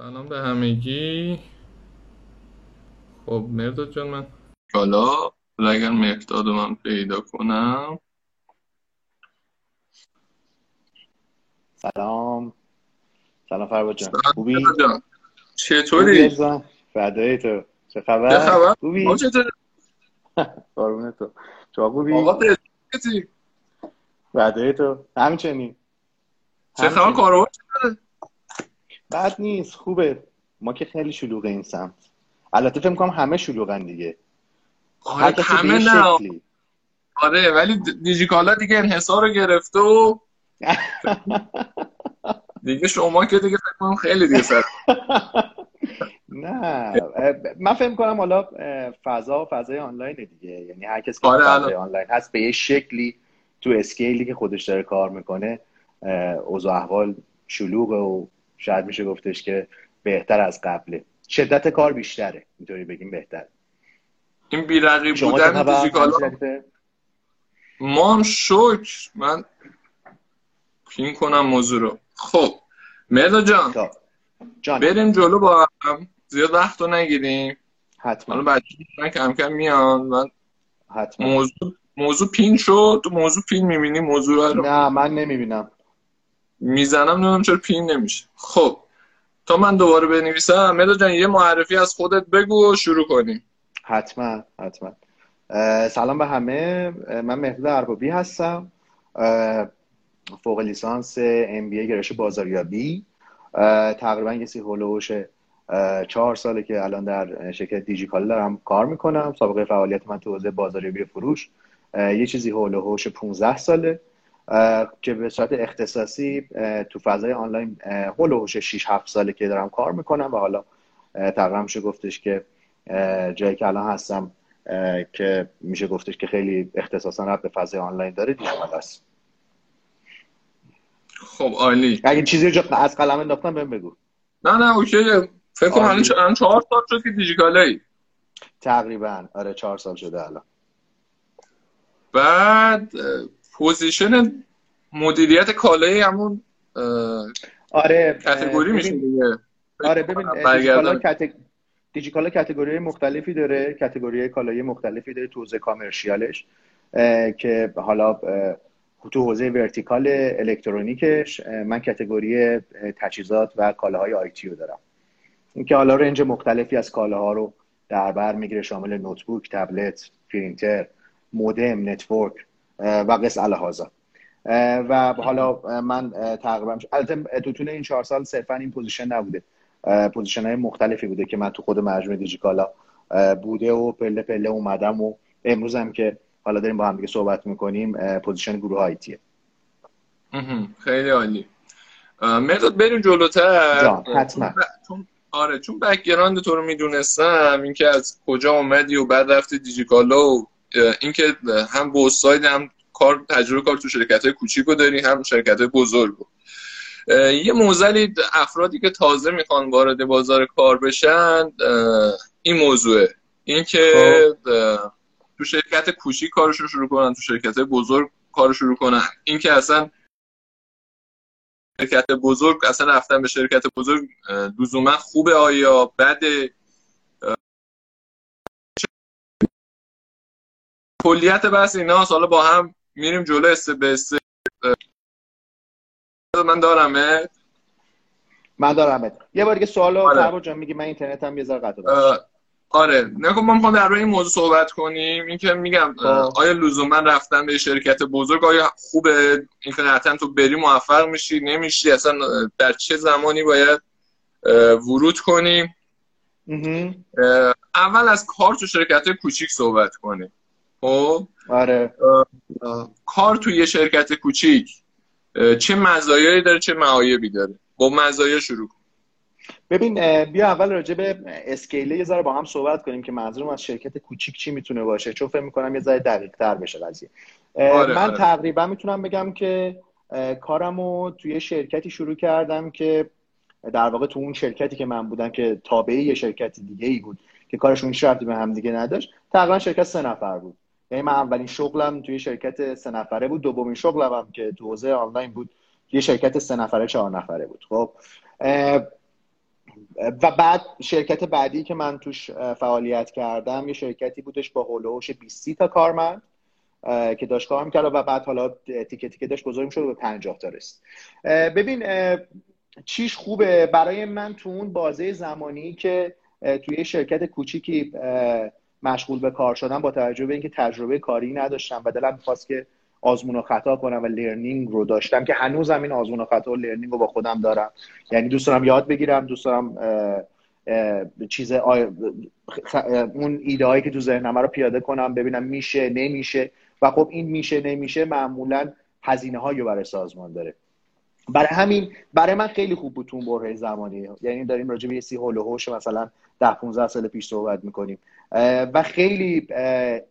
سلام به همگی خب مرداد جان من حالا اگر مرداد من پیدا کنم سلام سلام فرباد جان خوبی؟ جان چطوری؟ فدای تو چه خبر؟ چه خبر؟ خوبی؟ ما چطوری؟ تو چه خوبی؟ آقا؟ فدای تو همچنین چه خبر کارو بد نیست خوبه. ما که خیلی شلوغه این سمت. البته فکر کنم همه شلوغن دیگه. آره همه نه. شکلی. آره ولی دیجیکالا دیگه انحصار رو گرفته و دیگه شما که دیگه فکر کنم خیلی دیگه سر. نه. من فکر کنم حالا فضا فضای آنلاین دیگه. یعنی هر کسی که آره فضای آنلاین هست به یه شکلی تو اسکیلی که خودش داره کار می‌کنه اوضاع احوال شلوغه و شاید میشه گفتش که بهتر از قبله. شدت کار بیشتره. اینطوری بگیم بهتر. این بیرقیب بودن فیزیکالا ما هم شکر من پین کنم موضوع رو. خب. مردا جان. خب. جان. بریم جلو با هم. زیاد وقت رو نگیریم. حتما. حالا بچه کم کم میان. من حتما. موضوع موضوع پین شد. تو موضوع پین می‌بینی؟ موضوع رو نه من نمی‌بینم. می‌زنم نمی‌دونم چرا پین نمیشه. خب تا من دوباره بنویسم مدو جان یه معرفی از خودت بگو و شروع کنیم. حتما حتما. سلام به همه. من مهداد اربابی هستم. فوق لیسانس ام بی گرایش بازاریابی. تقریبا یه سی هولوش چهار ساله که الان در شرکت دیجیکال دارم کار می‌کنم. سابقه فعالیت من تو حوزه بازاریابی فروش. یه چیزی هولوش 15 ساله. که به صورت اختصاصی تو فضای آنلاین هولوش 6 7 ساله که دارم کار می‌کنم و حالا تقریبا میشه گفتش که جایی که الان هستم که میشه گفتش که خیلی اختصاصا رب به فضای آنلاین داره دیجیکال است خب عالی. اگه چیزی رو از قلم انداختم بهم بگو. نه نه okay. فکر کنم الان چهار سال شد که دیجیکالا تقریبا. آره چهار سال شده الان. بعد position مدیریت کالای همون آره category میشه دیگه. آره ببین دیجیکالا categ... دیجیکالا category مختلفی داره category کالای مختلفی داره تو حوزه commercial ش که حالا تو حوزه vertical الکترونیکش من category تجهیزات و کالاهای IT رو دارم. اینکه حالا range مختلفی از کالاها رو در بر می‌گیره شامل نوتبوک، تبلت، پرینتر، مودم، network و قس علی هذا و حالا من تقریبا البته تو طول این چهار سال صرفا این position نبوده. position های مختلفی بوده که من تو خود مجموعه دیجیکالا بوده و پله پله اومدم و امروز هم که حالا داریم با هم دیگه صحبت می‌کنیم position گروه IT ه. خیلی عالی. مهرداد بریم جلوتر. جان حتما. چون آره چون background تو رو می‌دونستم اینکه از کجا اومدی و بعد رفتی دیجیکالا و اینکه هم both side هم کار تجربه کار تو شرکت های کوچیک رو داری هم شرکت های بزرگ رو. یه mostly افرادی که تازه می‌خوان وارد بازار کار بشن این موضوعه. اینکه تو شرکت کوچیک کارش رو شروع کنن تو شرکت های بزرگ کار شروع کنن. اینکه اصلا شرکت بزرگ اصلا رفتن به شرکت بزرگ لزوما خوبه آیا بده؟ کلیت بحث اینا حالا با هم میریم جلو است به است من دارم من دارم یه بار دیگه سوال آره. جان میگی من اینترنت هم یه ذره قطع آره. نکن ما می‌خوام در این موضوع صحبت کنیم. اینکه میگم آیا لزوما رفتن به شرکت بزرگ آیا خوبه اینکه قطعا تو بری موفق میشی؟ نمیشی؟ اصلا در چه زمانی باید ورود کنیم؟ اول از کار تو شرکت کوچیک صحبت کنیم. خب؟ آره. کار توی یه شرکت کوچیک چه مزایایی داره چه معایبی داره؟ با مزایا شروع کن. ببین بیا اول راجع به اسکیله یه ذره با هم صحبت کنیم که منظورم از شرکت کوچیک چی می‌تونه باشه. چون فکر می‌کنم یه ذره دقیق تر بشه قضیه. آره، من آره. تقریبا می‌تونم بگم که کارمو توی شرکتی شروع کردم که در واقع تو اون شرکتی که من بودم که تابعی یه شرکت دیگه ای بود که کارشون شرطی به هم دیگه نداشت تقریبا شرکت سه نفر بود. یعنی من اولین شغلم توی شرکت سه نفره بود. دومین شغلم هم که تو حوزه آنلاین بود یه شرکت سه نفره چهار نفره بود. خب و بعد شرکت بعدی که من توش فعالیت کردم یه شرکتی بودش با هولوش 20 تا کارمند که داشت کار می‌کرد و بعد حالا تیکه تیکه داشت بزرگ شد به 50 تا رسید. ببین چیش خوبه؟ برای من تو اون بازه زمانی که توی شرکت کوچیکی مشغول به کار شدم با توجه به اینکه تجربه کاری نداشتم و دلم می‌خواست که آزمون و خطا کنم و learning رو داشتم که هنوزم این آزمون و خطا و learning رو با خودم دارم. یعنی دوست دارم یاد بگیرم دوست دارم چیز اون ایده هایی که تو ذهنم رو پیاده کنم ببینم میشه نمیشه. و خب این میشه نمیشه معمولا هزینه هایی برای سازمان داره. برای همین برای من خیلی خوب بود تو اون برهه زمانی. یعنی داریم راجع به سی حول و حوش مثلا 10 15 سال پیش صحبت می‌کنیم. و خیلی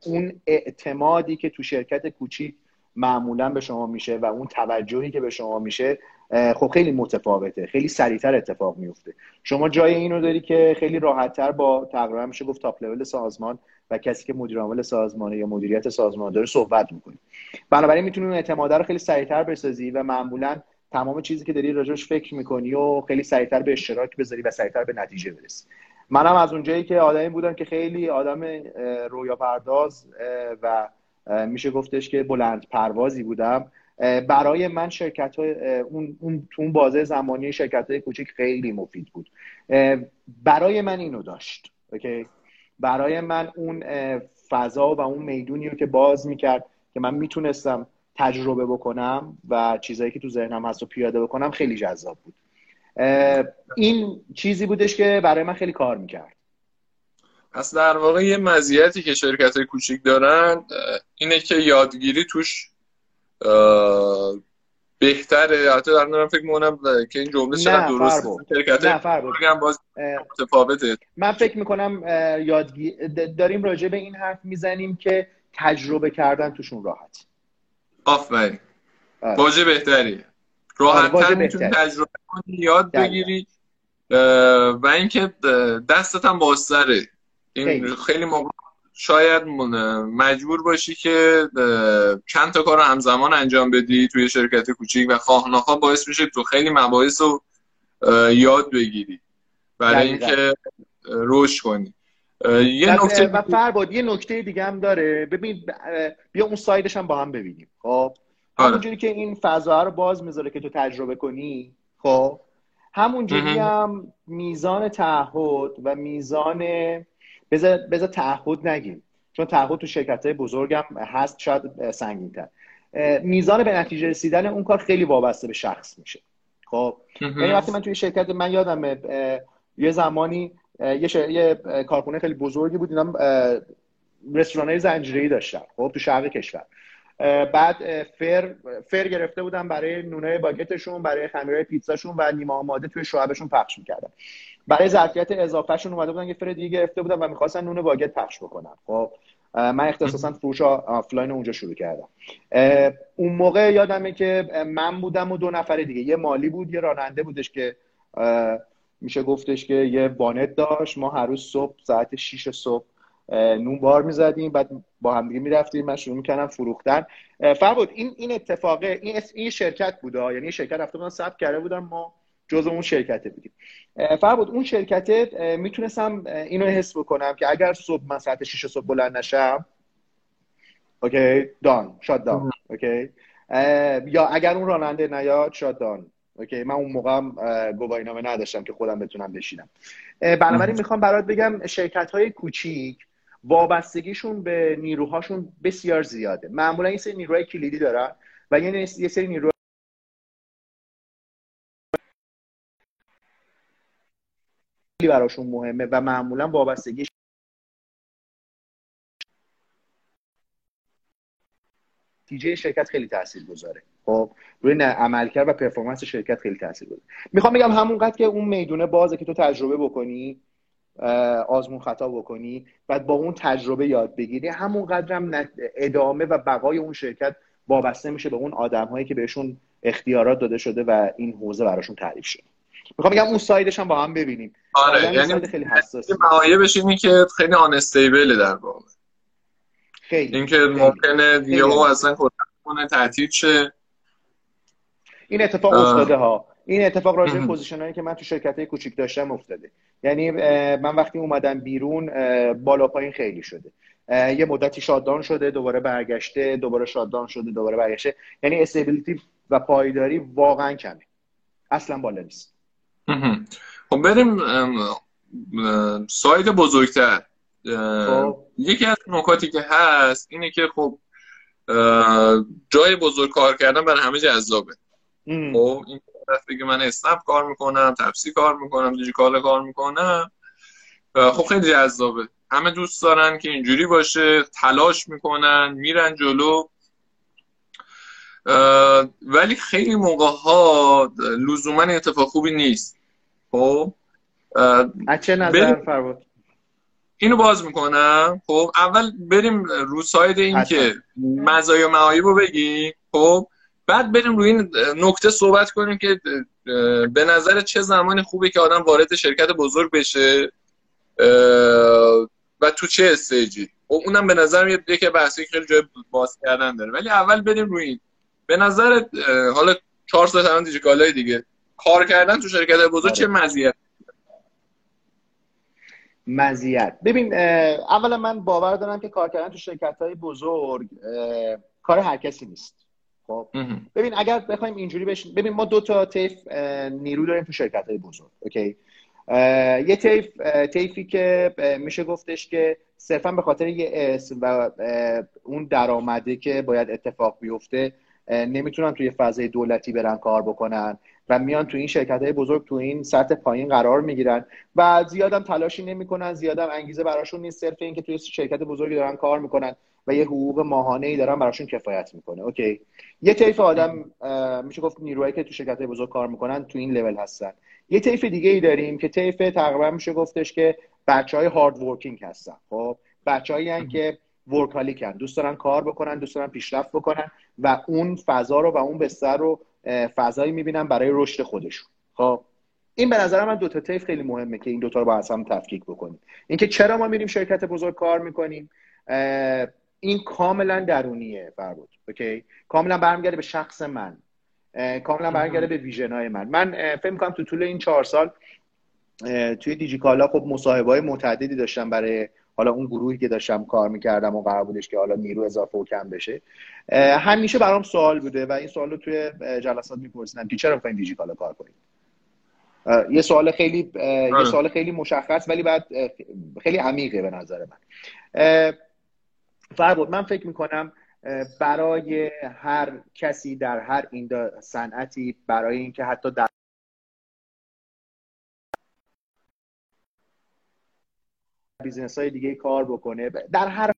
اون اعتمادی که تو شرکت کوچیک معمولا به شما میشه و اون توجهی که به شما میشه خب خیلی متفاوته. خیلی سریعتر اتفاق میفته شما جای اینو داری که خیلی راحتتر با تقریبا میشه گفت تاپ لول سازمان و کسی که مدیر عامل سازمانه یا مدیریت سازمان داره صحبت می‌کنی بنابراین می‌تونی اون اعتماد رو خیلی سریعتر بسازی و معمولا تمام چیزی که داری راجعش فکر می‌کنی و خیلی سریعتر به اشتراک بذاری و سریعتر به نتیجه برسی. منم از اونجایی که آدمی بودم که خیلی آدم رویا پرداز و میشه گفتش که بلند پروازی بودم برای من شرکت های اون, اون تو اون بازه زمانی شرکت های کوچیک خیلی مفید بود. برای من اینو داشت. اوکی؟ برای من اون فضا و اون می‌دونی رو که باز می‌کرد که من می‌تونستم تجربه بکنم و چیزایی که تو ذهنم هست رو پیاده بکنم خیلی جذاب بود. این چیزی بودش که برای من خیلی کار می‌کرد. پس در واقع یه مزیتی که شرکت های کوچیک دارن اینه که یادگیری توش بهتره. حتی دارم فکر می‌کنم که این جمله چقدر درست شرکت باز متفاوته. من فکر می‌کنم یادگیری داریم راجع به این حرف می‌زنیم که تجربه کردن توشون راحت. آفرین. آره. واژه بهتری. راحت تر می‌تونی تجربه کنی یاد بگیری. و اینکه دستت هم بازتره. این خیلی. موقع شاید مجبور باشی که چند تا کار همزمان انجام بدی توی شرکت کوچیک و خواه باعث میشه تو خیلی مباحث رو یاد بگیری. برای اینکه رشد کنی. یه نکته و فرباد یه نکته دیگه هم داره. ببین بیا اون سایدش هم با هم ببینیم. خب؟ آره. همونجوری که این فضا رو باز می‌ذاره که تو تجربه کنی خب؟ همونجوری هم میزان تعهد و میزان بذار بذار تعهد نگیم. چون تعهد تو شرکت های بزرگم هست شاید سنگین تر میزان به نتیجه رسیدن اون کار خیلی وابسته به شخص میشه. خب؟ یعنی وقتی من توی شرکت من یادم یه زمانی یه, یه کارخونه خیلی بزرگی بود. اینم رستوران زنجیره‌ای داشتن خب تو شرق کشور. بعد فر فر گرفته بودن برای نونه باگتشون برای خمیره پیتزاشون و نیمه آماده توی شعبشون پخش می‌کردن. برای ظرفیت اضافهشون اومده بودن یه فر دیگه گرفته بودن و می‌خواستن نون باگت پخش بکنن. خب من اختصاصا فروش آفلاین اونجا شروع کردم. اون موقع یادمه که من بودم و دو نفر دیگه یه مالی بود یه راننده بودش که میشه گفتش که یه وانت داشت. ما هر روز صبح ساعت 6 صبح نون بار می‌زدیم. بعد با هم دیگه می‌رفتیم. من شروع می‌کردم فروختن. فربود این این اتفاقه این این شرکت بوده یعنی شرکت رفته بودن ثبت کرده بودم ما جز اون شرکت بودیم. فربود اون شرکت می‌تونستم اینو حس بکنم که اگر صبح من ساعت 6 صبح بلند نشم okay down shut down okay. یا اگر اون راننده نیاد شاد دان. اوکی من اون موقع گواهی نامه نداشتم که خودم بتونم بشینم. بنابراین می‌خوام برات بگم شرکت های کوچیک وابستگیشون به نیروهاشون بسیار زیاده. معمولا این سری نیروهای کلیدی دارن و یه سری نیروهای براشون مهمه و معمولا وابستگی نتیجه شرکت خیلی تاثیر گذاره. خب روی عملکرد و پرفورمنس شرکت خیلی تاثیر گذاره. می‌خوام بگم همونقدر که اون می‌دونه بازه که تو تجربه بکنی آزمون خطا بکنی و با اون تجربه یاد بگیری همون قدرم ادامه و بقای اون شرکت وابسته میشه به اون آدم هایی که بهشون اختیارات داده شده و این حوزه براشون تعریف شده. می‌خوام بگم اون سایدش هم با هم ببینیم. آره یعنی خیلی حساسی. معایبش اینه که خیلی آن استیبل در واقع. خیلی. اینکه ممکنه یهو اصلا کلا تعطیل شه. این اتفاق افتاده ها. این اتفاق راجع به position هایی که من تو شرکت های کوچیک داشتم افتاده. یعنی من وقتی اومدم بیرون بالا پایین خیلی شده. یه مدتی shut down شده دوباره برگشته دوباره shut down شده دوباره برگشته. یعنی stability و پایداری واقعا کمه. اصلا بالا نیست. خب بریم ساید بزرگتر. یکی از نکاتی که هست اینه که خب جای بزرگ کار کردن برای همه جذابه. خب این که من اسنپ کار می‌کنم تپسی کار می‌کنم دیجیکال کار می‌کنم. خب خیلی جذابه. همه دوست دارن که اینجوری باشه تلاش می‌کنن میرن جلو. ولی خیلی موقع ها لزوما اتفاق خوبی نیست. خب چه نظر فرود اینو باز می‌کنم. خب اول بریم رو ساید این که مزایا و معایب رو بگیم. خب بعد بریم روی این نکته صحبت کنیم که به نظر چه زمانی خوبه که آدم وارد شرکت بزرگ بشه و تو چه استیجی. خب اونم به نظر میاد که بحثی خیلی جای باز کردن داره. ولی اول بریم روی این. به نظر حالا چهار سال الان دیجیکالای دیگه کار کردن تو شرکت بزرگ چه آره. مزیت؟ مزیت. ببین اولا من باور دارم که کار کردن تو شرکت های بزرگ کار هر کسی نیست. خب؟ ببین اگر بخوایم اینجوری بشین ببین ما دو تا تیف نیرو داریم تو شرکت های بزرگ اوکی؟ یه تیف تیفی که میشه گفتش که صرفا به خاطر یه اسم و اون درآمده که باید اتفاق بیفته نمی‌تونن توی فضای دولتی برن کار بکنن. و میان تو این شرکت های بزرگ تو این سطح پایین قرار می‌گیرن و زیادم تلاشی نمی‌کنن زیادم انگیزه براشون نیست صرف اینکه توی شرکت بزرگی دارن کار می‌کنن و یه حقوق ماهانه ای دارن براشون کفایت می‌کنه. اوکی. یه طیف آدم میشه گفت نیروهایی که تو شرکت بزرگ کار می‌کنن تو این لول هستن. یه طیف دیگه ای داریم که طیف تقریبا میشه گفتش که بچه های hardworking هستن. خب بچه‌ای که workaholic ن دوست دارن کار بکنن دوست دارن پیشرفت بکنن و اون فضا رو و اون بستر رو فضایی می‌بینن برای رشد خودشون. خب این به نظر من دو تا طیف خیلی مهمه که این دوتا رو با هم تفکیک بکنیم. اینکه چرا ما میریم شرکت بزرگ کار می‌کنیم؟ این کاملا درونیه فربود okay؟ کاملا برمیگرده به شخص من. کاملا برمیگرده به vision های من من فکر می‌کنم تو طول این چهار سال توی دیجیکالا خب مصاحبه های متعددی داشتم برای حالا اون گروهی که داشتم کار می‌کردم و قرار بودش که حالا نیرو اضافه و کم بشه همیشه برام سوال بوده و این سوال رو توی جلسات میپرسیدم که چرا می‌خواین دیجیکالا کار کنید یه سوال خیلی یه آره. سوال خیلی مشخص ولی بعد خیلی عمیقه به نظر من فربود من فکر می‌کنم برای هر کسی در هر این صنعتی برای اینکه حتی در business های دیگه کار بکنه. در هر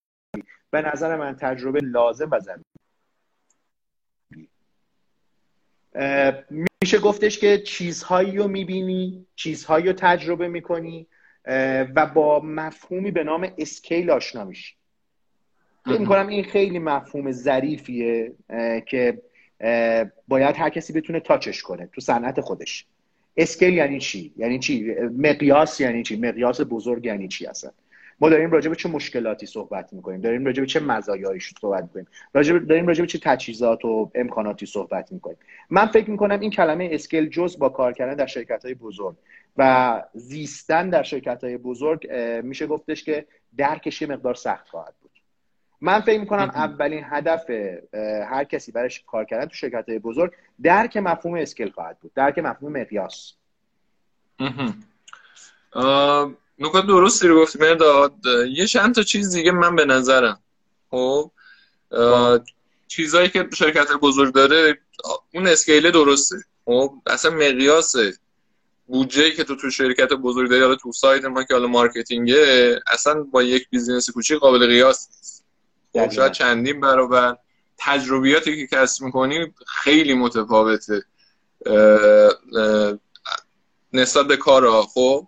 به نظر من تجربه لازم و ضروری. میشه گفتش که چیزهایی رو می‌بینی چیزهایی رو تجربه می‌کنی و با مفهومی به نام scale آشنا میشی. فکر می‌کنم این خیلی مفهوم ظریفیه که باید هر کسی بتونه تاچش کنه تو صنعت خودش. اسکیل یعنی چی؟ یعنی چی؟ مقیاس یعنی چی؟ مقیاس بزرگ یعنی چی اصلا؟ ما داریم راجع به چه مشکلاتی صحبت می‌کنیم؟ داریم راجع به چه مزایایی صحبت می‌کنیم؟ راجع داریم راجع به چه تجهیزات و امکاناتی صحبت می‌کنیم؟ من فکر می‌کنم این کلمه اسکیل جز با کار کردن در شرکت های بزرگ و زیستن در شرکت های بزرگ میشه گفتش که درکش یه مقدار سخت خواهد من فکر می‌کنم اولین هدف هر کسی برای کار کردن تو شرکت های بزرگ درک مفهوم اسکیل خواهد بود درک مفهوم مقیاس. نکات درستی رو گفتی مرداد. یه چند تا چیز دیگه من به نظرم. خب چیزایی که شرکت بزرگ داره اون اسکیله درسته. خب اصلا مقیاس بودجه که تو تو شرکت بزرگ داری حالا تو side ما که حالا marketing ه اصلا با یک business کوچیک قابل قیاس نیست. شاید چندین برابر. تجربیاتی که کسب می‌کنی خیلی متفاوته. نسبت به کارا خب؟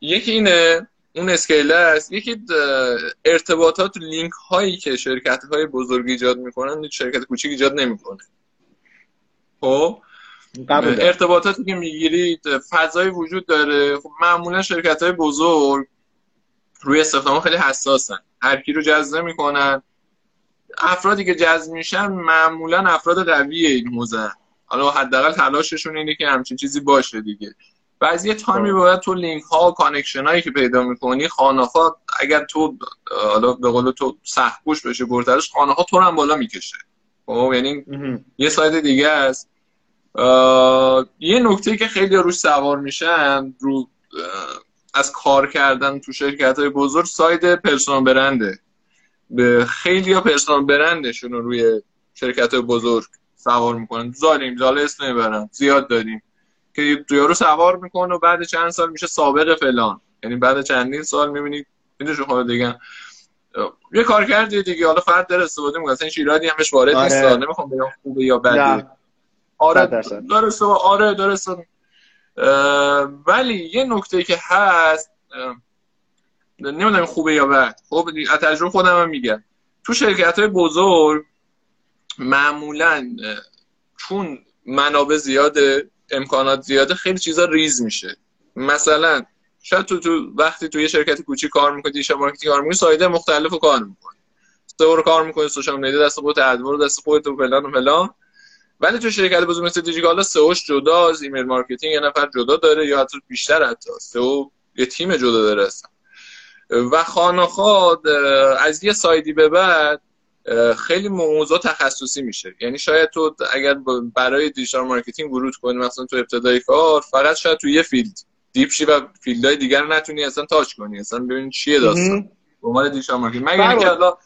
یکی اینه اون scale است. یکی ارتباطات و لینک هایی که شرکت های بزرگ ایجاد می‌کنن شرکت کوچیک ایجاد نمی‌کنه. خب؟ ارتباطاتی که می‌گیرید فضای وجود داره. خب معمولا شرکت های بزرگ روی استخدام خیلی حساسن. هر کی رو جذب می‌کنن افرادی که جذب میشن معمولا افراد قوی این حوزه حالا حداقل تلاششون اینه که همچین چیزی باشه دیگه. یه تایمی خب. باید تو لینک ها و کانکشن هایی که پیدا می‌کنی خانه ها اگر تو حالا به قول تو سخپوش بشه برترش خانه ها تو هم بالا می‌کشه. خب یعنی یه سایت دیگه است. یه نکته که خیلی روش سوار میشن رو از کار کردن تو شرکت های بزرگ سایت پرسونال برنده. به خیلی ها پرسونال برندشون رو روی شرکت های بزرگ سوار می‌کنن. زاریم جاله اسم می‌برن. زیاد داریم. که رو سوار می‌کنه و بعد چند سال میشه سابق فلان. یعنی بعد چندین سال می‌بینی می‌دونی خود دیگه. یه کار کردی دیگه. حالا فرد در استفاده می‌کنه. اصلا ایرادی همش وارد آره. نیست. نمی‌خوام بگم خوبه یا بده. آره درسته. آره درسته. ولی یه نکته که هست نمی‌دونم خوبه یا بد. خب از تجربه خودم هم میگم. تو شرکت های بزرگ معمولا چون منابع زیاده امکانات زیاده خیلی چیزا ریز میشه. مثلا شاید تو, تو وقتی تو یه شرکت کوچیک کار می‌کنی digital marketing کار می‌کنی side های مختلف رو کار می‌کنی. SEO کار می‌کنی social media دست خودت AdWords دست خودت و فلان و فلان. ولی تو شرکت بزرگ مثل دیجیکالا SEO ش جداست email marketing یه نفر جدا داره یا حتی بیشتر حتی. SEO یه تیم جدا داره اصلا. و خانخاد از یه side ی به بعد خیلی موضوع تخصصی میشه. یعنی شاید تو اگر برای digital marketing ورود کنی مثلا تو ابتدای کار فقط شاید تو یه field deep شی و field های دیگر رو نتونی اصلا touch کنی. اصلا ببین چیه داستان. به عنوان digital marketing. مگر اینکه حالا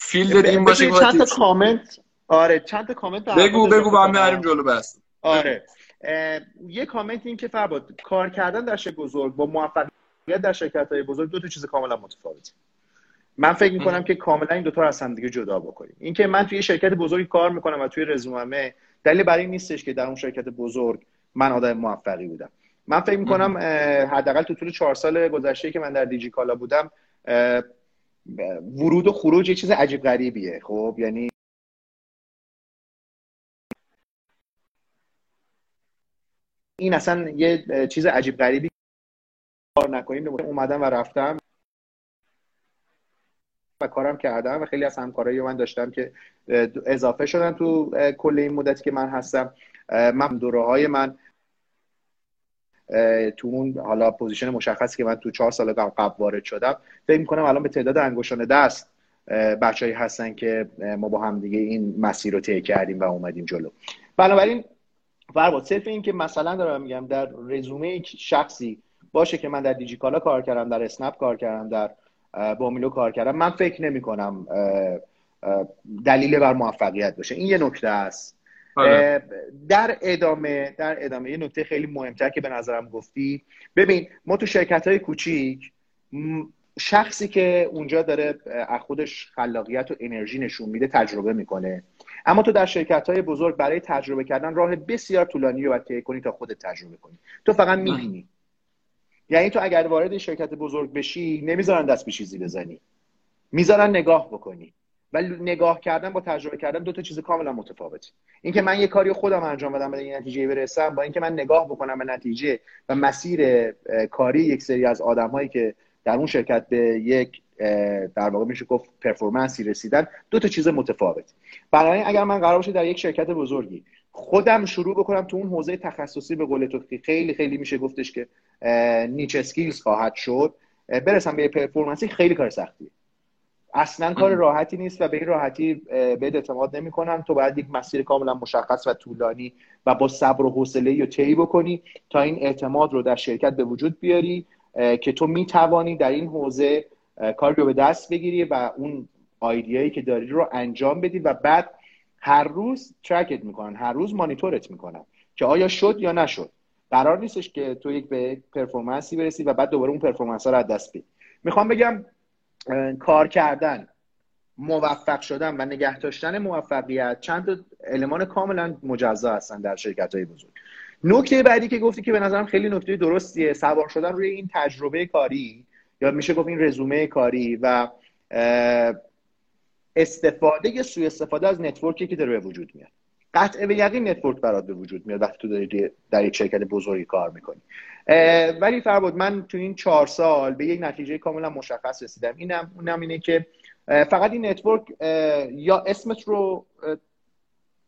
field این باشه چند تا کامنت آره چند تا کامنت بگو بگو با هم بریم جلو بس آره. یه کامنت این که فرباد کار کردن در شرکت بزرگ با موفقیت در شرکت های بزرگ دو تا چیز کاملا متفاوته. من فکر می‌کنم که کاملا این دوتا رو از هم دیگه جدا بکنیم. اینکه من توی شرکت بزرگی کار می‌کنم و توی رزومه دلیل برای این نیستش که در اون شرکت بزرگ من آدم موفقی بودم. من فکر می‌کنم حداقل تو طول چهار سال گذشته که من در دیجی کالا بودم ورود و خروج یه چیز عجیب غریبیه. خب یعنی این اصلا یه چیز عجیب غریبی کار نکنیم اومدم و رفتم و کارم کردم و خیلی از همکارایی من داشتم که اضافه شدن تو کل این مدتی که من هستم. من دوره های من تو اون حالا position مشخصی که من تو چهار سال قبل وارد شدم فکر می‌کنم الان به تعداد انگشتان دست بچه‌هایی هستن که ما با هم دیگه این مسیر رو طی کردیم و اومدیم جلو. بنابراین فرباد صرف این که مثلا دارم میگم در رزومه شخصی باشه که من در دیجیکالا کار کردم در اسنپ کار کردم در با میلو کار کردم من فکر نمی کنم دلیل بر موفقیت باشه. این یه نکته است. آره. در ادامه در ادامه یه نکته خیلی مهمتر که به نظرم گفتی. ببین ما تو شرکت های کوچیک شخصی که اونجا داره از خودش خلاقیت و انرژی نشون میده تجربه می‌کنه. اما تو در شرکت های بزرگ برای تجربه کردن راه بسیار طولانی رو باید کنی تا خودت تجربه کنی. تو فقط می‌بینی. یعنی تو اگر وارد شرکت بزرگ بشی نمی‌ذارن دست به چیزی بزنی. می‌ذارن نگاه بکنی. ولی نگاه کردن با تجربه کردن دو تا چیز کاملا متفاوته. اینکه من یه کاری خودم انجام بدم به این نتیجه برسم با اینکه من نگاه بکنم به نتیجه و مسیر کاری یک سری از آدمهایی که در اون شرکت به یک در واقع میشه گفت پرفورمنسی رسیدن. دو تا چیز متفاوت. برای اگر من قرار باشه در یک شرکت بزرگی خودم شروع بکنم تو اون حوزه تخصصی به قول تو خیلی خیلی میشه گفتش که niche skills خواهد شد برسم به performance ی خیلی کار سختیه. اصلا کار راحتی نیست و به این راحتی به اعتماد نمی کنم تو باید یک مسیر کاملا مشخص و طولانی و با صبر و حوصله رو طی بکنی تا این اعتماد رو در شرکت به وجود بیاری که تو می توانی در این حوزه کار رو به دست بگیری و اون idea یی که داری رو انجام بدی و بعد هر روز ترکت می‌کنن هر روز مانیتورت می‌کنن که آیا شد یا نشد. قرار نیستش که تو یک به performance ی برسی و بعد دوباره اون performance ها رو از دست بدی. می‌خوام بگم کار کردن موفق شدن و نگه داشتن موفقیت چند تا المان کاملا مجزا هستن در شرکت های بزرگ. نکته بعدی که گفتی که به نظرم خیلی نکته درستیه سوار شدن روی این تجربه کاری یا میشه گفت این رزومه کاری و استفاده سوء استفاده از network ی که داره به وجود میاد. قطع به یقین network برات به وجود میاد وقتی تو داری در یک شرکت بزرگی کار می‌کنی. ولی فرباد من تو این چهار سال به یک نتیجه کاملا مشخص رسیدم. اینم اونم اینه که فقط این network یا اسمت رو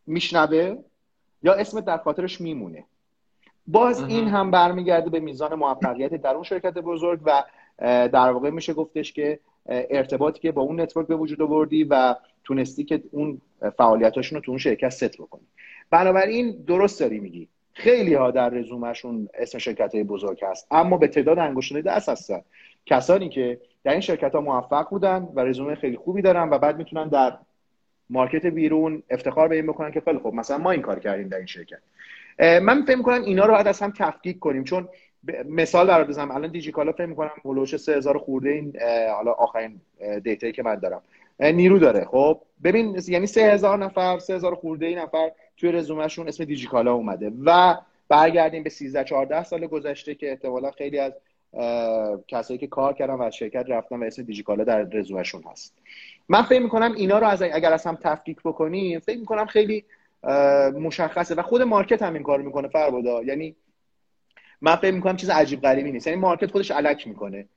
میشنوه یا اسم در خاطرش میمونه. باز این هم برمیگرده به میزان موفقیت در اون شرکت بزرگ و در واقع میشه گفتش که ارتباطی که با اون network به وجود آوردی و تونستی که اون فعالیتاشون رو تو اون شرکت ست بکنی. بنابراین درست داری میگی. خیلی ها در رزومشون اسم شرکت های بزرگ هست اما به تعداد انگشتان دست هستن کسانی که در این شرکت ها موفق بودن و رزومه خیلی خوبی دارن و بعد می‌تونن در مارکت بیرون افتخار به این بکنن که خیلی خوب مثلا ما این کار کردیم در این شرکت. من فکر می‌کنم اینا رو باید از هم تفکیک کنیم چون مثال برات بزنم. الان دیجیکالا فکر می‌کنم هولوش 3000 خورده این حالا آخرین دیتایی که من دارم. نیرو داره. خب ببین یعنی 3000 نفر 3000 خورده ای نفر توی رزومهشون اسم دیجیکالا اومده و برگردیم به 13 14 سال گذشته که احتمالا خیلی از کسایی که کار کردن و از شرکت رفتن و اسم دیجیکالا در رزومهشون هست. من فکر می‌کنم اینا رو از اگر از تفکیک بکنیم فکر می‌کنم خیلی مشخصه و خود مارکت هم این کار می‌کنه فربادا. یعنی من فکر می‌کنم چیز عجیب غریبی نیست. یعنی market خودش الک می‌کنه.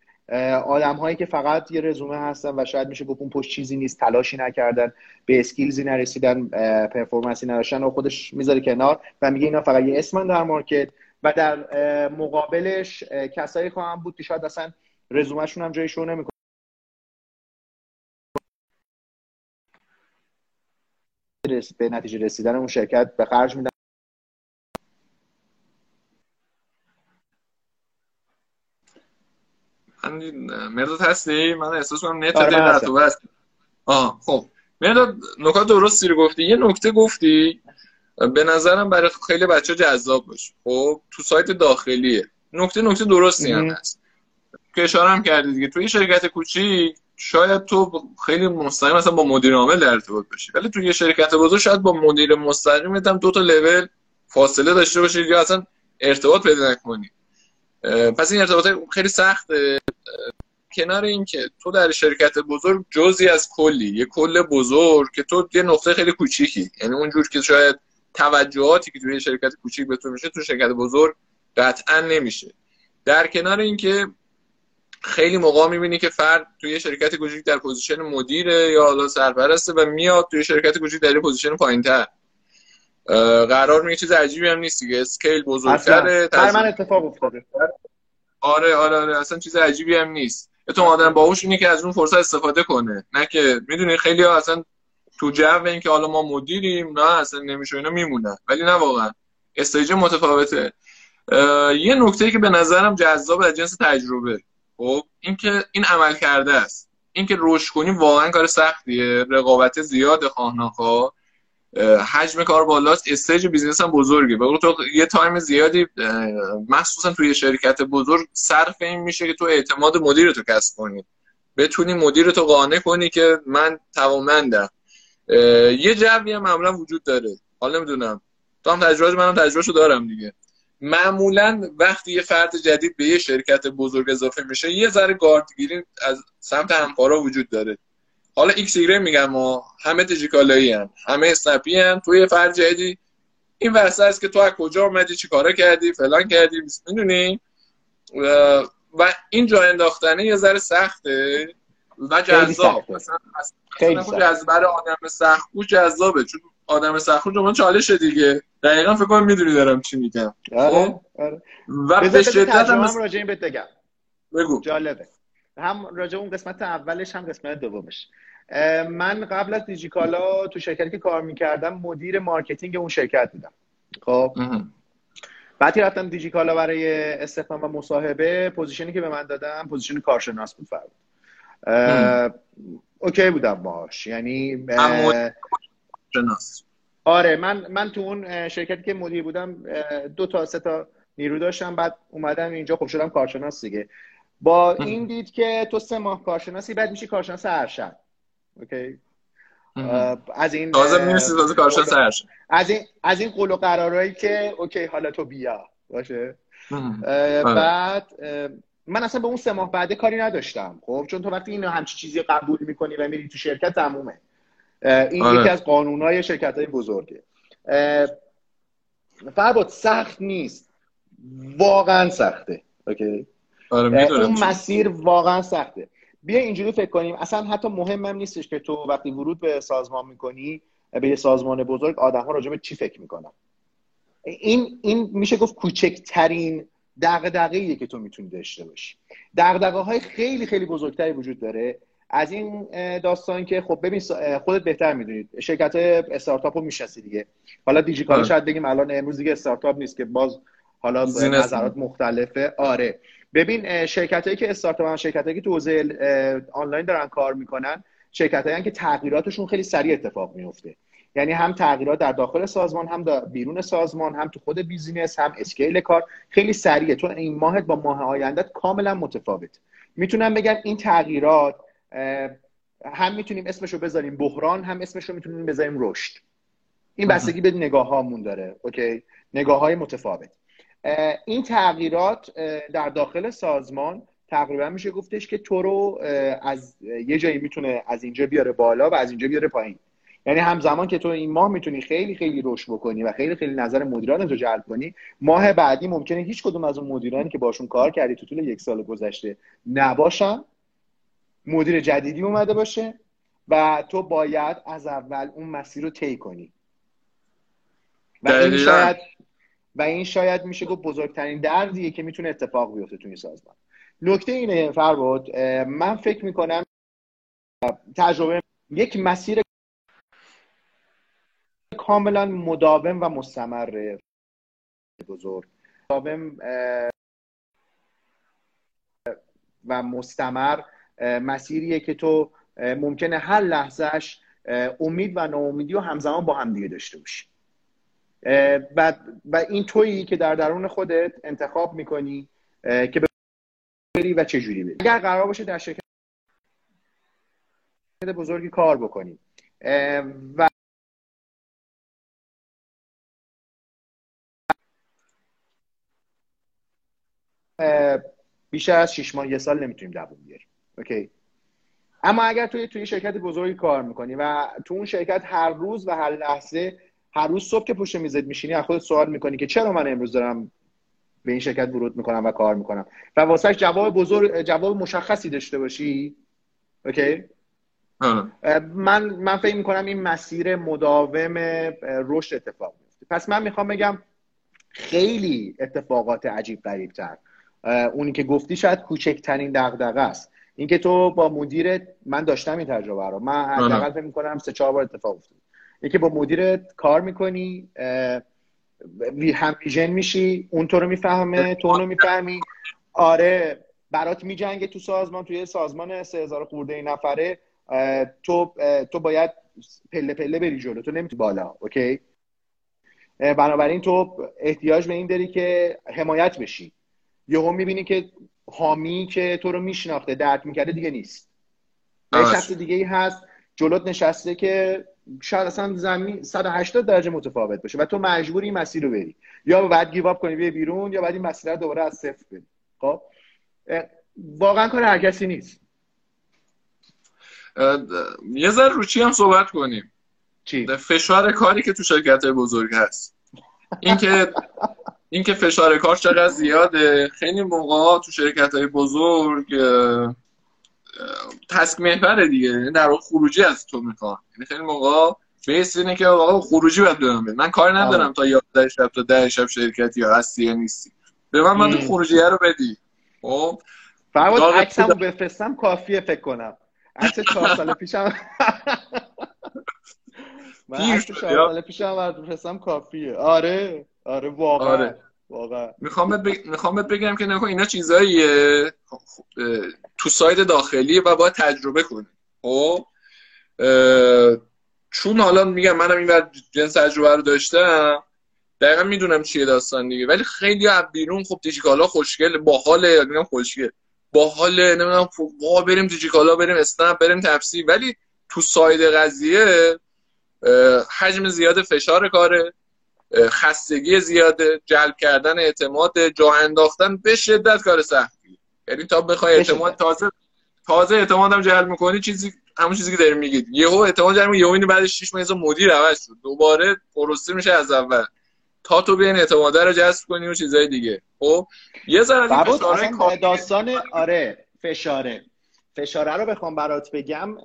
آدم هایی که فقط یه رزومه هستن و شاید میشه گفت اون پشت چیزی نیست تلاشی نکردن به skills ی نرسیدن performance ی نداشتن و خودش می‌ذاره کنار و میگه اینا فقط یه اسمن در market و در مقابلش کسایی خواهم بود که شاید اصلا رزومهشون هم جای شو نمی‌کنه به نتیجه رسیدن اون شرکت به خرج میدن. مرداد هستی؟ من احساس کنم نت آره تو هست آه خب. مرداد نکات درستی رو گفتی؟ یه نکته گفتی. به نظرم برای خیلی بچه جذاب باشه خب تو سایت داخلیه. نکته نکته درستی هم هست. که اشاره هم کردی دیگه. توی شرکت کوچیک شاید تو خیلی مستقیم مثلا با مدیر عامل در ارتباط باشی. ولی توی یه شرکت بزرگ شاید با مدیر مستقیم هم دو تا لول فاصله داشته باشی یا اصلا ارتباط پیدا نکنی. پس این ارتباط خیلی سخته. کنار این که تو در شرکت بزرگ جزی از کلی یه کل بزرگ که تو یه نقطه خیلی کوچیکی. یعنی اونجور که شاید توجهاتی که توی شرکت کوچیک به تو میشه تو شرکت بزرگ قطعا نمیشه. در کنار اینکه خیلی موقع می‌بینی که فرد توی شرکت کوچیک در position مدیره یا حالا سرپرسته و میاد توی شرکت کوچیک در position پایینتر. قرار میگه چیز عجیبی هم نیست دیگه. اسکیل بزرگتره من اتفاق افتاده. آره آره آره اصلا چیز عجیبی هم نیست. تو آدم باهوش اینه که از اون فرصت استفاده کنه. نه که می‌دونی خیلی ها اصلا تو جو این که حالا ما مدیریم نه اصلا نمیشه اینا میمونن. ولی نه واقعا. استیج متفاوته. یه نکته که به نظرم جذاب از جنس تجربه. خب اینکه این عمل کرده است اینکه رشد کنی واقعا کار سختیه. رقابت زیاد خواهناخا حجم کار بالاست. stage business هم بزرگه. و تو یه تایم زیادی مخصوصا توی شرکت بزرگ صرف این میشه که تو اعتماد مدیر تو کسب کنی. بتونی مدیر تو قانع کنی که من توانمندم. یه جوی هم معمولا وجود داره. حالا نمی‌دونم. تو هم تجربه منم تجربه دارم دیگه. معمولا وقتی یه فرد جدید به یه شرکت بزرگ اضافه میشه یه ذره گاردگیری از سمت همکارا وجود داره. حالا ایکس ایگرگ میگم ما همه دیجیکالایی هم همه اسنپی هم توی فرد جدیدی. این واسه است که تو از کجا اومدی چی کارا کردی فلان کردی می‌دونی؟ و این جا انداختنه یه ذره سخته و جذاب. مثلا جذب آدم سخت جذابه. چون آدم سخت من چالشه دیگه. دقیقا فکر کنم می‌دونی دارم چی میگم. آره خب؟ آره. و به شدت هم راجع این بگم. بگو. جالبه. هم راجع اون قسمت اولش هم قسمت دومش. من قبل از دیجیکالا تو شرکتی که کار می‌کردم مدیر marketing اون شرکت بودم. خب. بعدی رفتم دیجیکالا برای استخدام و مصاحبه. position ی که به من دادم پوزیشن کارشناس بود فرد. OK بودم باش. یعنی آره من من تو اون شرکتی که مدیر بودم دو تا سه تا نیرو داشتم. بعد اومدم اینجا خب شدم کارشناس دیگه. با این دید که تو سه ماه کارشناسی بعد میشی کارشناس ارشد. OK؟ از این تازه کارشناس ارشد. از این از این قول و قرارهایی که OK حالا تو بیا. باشه؟ آره. بعد من اصلا به اون سه ماه بعده کاری نداشتم. خب؟ چون تو وقتی این همچی چیزی قبول می‌کنی و میری تو شرکت تمومه. این آره. یکی از قانونهای شرکت های بزرگه فرباد سخت نیست. واقعا سخته. اوکی؟ آره اون مسیر واقعا سخته. بیا اینجوری فکر کنیم. اصلا حتی مهمم نیستش که تو وقتی ورود به سازمان می‌کنی به یه سازمان بزرگ آدم ها راجع به چی فکر می‌کنن؟ این این میشه گفت کوچکترین دغدغه‌ایه که تو می‌تونی داشته باشی. دغدغه های خیلی خیلی بزرگتری وجود داره. از این داستان که خب ببین خودت بهتر می‌دونید. شرکت استارتاپ رو می‌شناسی دیگه. حالا دیجیکالا آره. شاید بگیم الان امروز دیگه استارتاپ نیست که باز حالا نظرات مختلفه. آره. ببین شرکت هایی که استارتاپ هم شرکت هایی که تو حوزه آنلاین دارن کار می‌کنن شرکت هایی که تغییراتشون خیلی سریع اتفاق میفته. یعنی هم تغییرات در داخل سازمان هم در بیرون سازمان هم تو خود business هم scale کار خیلی سریعه. تو این ماهت با ماه آیندت کاملا متفاوت می‌تونم بگم این تغییرات هم می‌تونیم اسمشو بذاریم بحران هم اسمشو می‌تونیم بذاریم رشد. این بستگی به نگاه هامون داره. اوکی؟ نگاه های متفاوت. این تغییرات در داخل سازمان تقریبا میشه گفتش که تو رو از یه جایی می‌تونه از اینجا بیاره بالا و از اینجا بیاره پایین. یعنی همزمان که تو این ماه می‌تونی خیلی خیلی رشد بکنی و خیلی خیلی نظر مدیران رو جلب کنی ماه بعدی ممکنه هیچ کدوم از اون مدیرانی که باشون کار کردی تو طول یک سال گذشته نباشن. مدیر جدیدی اومده باشه و تو باید از اول اون مسیر رو طی کنی. و این شاید و این شاید میشه گفت بزرگترین دردیه که می‌تونه اتفاق بیفته توی سازمان. نکته اینه فرباد من فکر می‌کنم تجربه یک مسیر کاملا مداوم و مستمر بزرگ. مداوم و مستمر مسیریه که تو ممکنه هر لحظهش امید و ناامیدی و همزمان با هم دیگه داشته باشی. و, و این تویی که در درون خودت انتخاب می‌کنی که بری و چجوری بری. اگر قرار باشه در شرکت بزرگی کار بکنی. و بیشتر از 6 ماه یه سال نمی‌تونیم دووم بیاریم. اوکی؟ اما اگر توی توی شرکت بزرگی کار می‌کنی و تو اون شرکت هر روز و هر لحظه هر روز صبح که پشت میزت میشینی از خودت سوال می‌کنی که چرا من امروز دارم به این شرکت ورود می‌کنم و کار می‌کنم؟ و واسهش جواب بزرگ جواب مشخصی داشته باشی. اوکی؟ من من فکر می‌کنم این مسیر مداوم رشد اتفاق میفته پس من می‌خوام بگم خیلی اتفاقات عجیب غریب تر اونی که گفتی شاید کوچکترین دغدغه است. اینکه تو با مدیر من داشتم این تجربه رو. من حداقل فکر می‌کنم سه چهار بار اتفاق افتاد اینکه با مدیر کار می‌کنی هم ویژن میشی اون تو رو می‌فهمه تو اونو می‌فهمی. آره برات میجنگه تو سازمان توی سازمان سه هزار خورده این نفره. تو تو باید پله پله بری جلو تو نمی‌تونی بالا اوکی؟ بنابراین تو احتیاج به این داری که حمایت بشی. یهو می‌بینی که حامی که تو رو میشناخته درد می‌کرده دیگه نیست. یه شخص دیگه ای هست جلوت نشسته که شاید اصلا زمین 180 درجه متفاوت باشه و تو مجبوری این مسیر رو بری. یا بعد گیواب کنی بیای بیرون یا بعد این مسیر رو دوباره از صفر بری. خب؟ واقعا کار هر کسی نیست. یه ذره رو چی هم صحبت کنیم؟ چی؟ فشار کاری که تو شرکت بزرگ هست. اینکه اینکه فشار کار چقدر زیاده. خیلی موقع تو شرکت های بزرگ تسک محوره دیگه. یعنی در خروجی از تو می‌خوان یعنی خیلی موقع بیس اینه که آقا خروجی باید بدم من کار ندارم آه. تا 11 شب تا 10 شب شرکتی یا هستی یا نیستی. به من من خروجیه رو بدی. خب؟ فرمود عکسمو بفرستم کافیه فکر کنم. عکس 4 سال پیشم. من عکس 4 سال پیشم بفرستم کافیه. آره آره واقعا. آره. واقعا. می‌خوام بهت بگم که نکن اینا چیزاییه. تو سایت داخلی و باید تجربه کنی. خب؟ چون حالا میگم منم این جنس تجربه رو داشتم دقیقا می‌دونم چیه داستان دیگه. ولی خیلی از بیرون خب دیجیکالا خوشگل باحال میگم خوشگل. باحال نمی‌دونم وا بریم دیجیکالا بریم اسنپ بریم تفسیر. ولی تو ساید قضیه حجم زیاد فشار کاره. خستگی زیاده جلب کردن اعتماد جا انداختن به شدت کار سختی. یعنی تا بخوای اعتماد تازه تازه اعتمادم جلب می‌کنی چیزی همون چیزی که داریم میگید یهو اعتماد جلب یهو این بعد 6 ماه مدیر عوض شد. دوباره پروسه میشه از اول. تا تو بیان اعتماد رو جذب کنی و چیزای دیگه. خب یه ذره داستان آره فشاره. فشاره رو بخوام برات بگم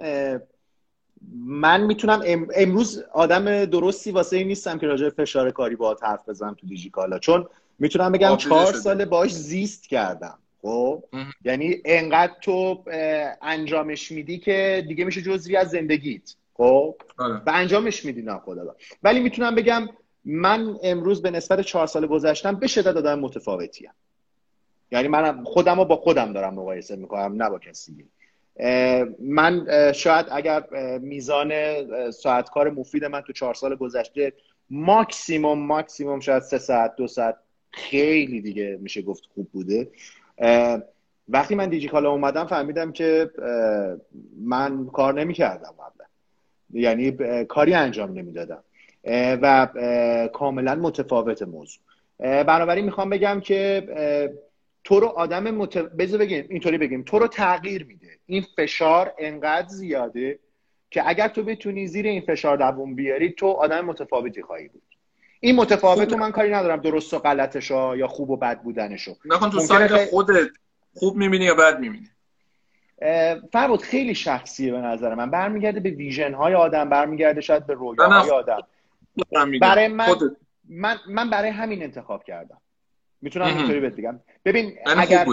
من می‌تونم امروز آدم درستی واسه این نیستم که راجع فشار کاری با حرف بزنم تو دیجیکالا چون می‌تونم بگم چهار سال باش زیست کردم. خب؟ یعنی انقدر تو انجامش میدی که دیگه میشه جزوی از زندگیت. خب؟ آره. و انجامش میدی نه خدا ولی می‌تونم بگم من امروز به نسبت چهار سال گذشتم به شدت آدم متفاوتیم. یعنی من خودم رو با خودم دارم مقایسه می‌کنم نه با کسی. من شاید اگر میزان ساعت کار مفید من تو چهار سال گذشته ماکسیموم ماکسیموم شاید سه ساعت دو ساعت خیلی دیگه میشه گفت خوب بوده. وقتی من دیجیکالا اومدم فهمیدم که من کار نمی‌کردم قبلا. یعنی کاری انجام نمی‌دادم. و کاملا متفاوت موضوع. بنابراین می‌خوام بگم که تو رو آدم مت... بذار بگیم اینطوری بگیم. تو رو تغییر میده. این فشار انقدر زیاده که اگر تو بتونی زیر این فشار دووم بیاری تو آدم متفاوتی خواهی بود. این متفاوت من کاری ندارم درست و غلطشو یا خوب و بد بودنشو نکن تو سایت خودت خوب می‌بینی یا بد می‌بینی؟ فرمود خیلی شخصیه به نظر من. برمیگرده به ویژن های آدم برمیگرده شاید به رویاهای آدم. برای من, من من برای همین انتخاب کردم. می‌تونم اینطوری بهت بگم. ببین اگر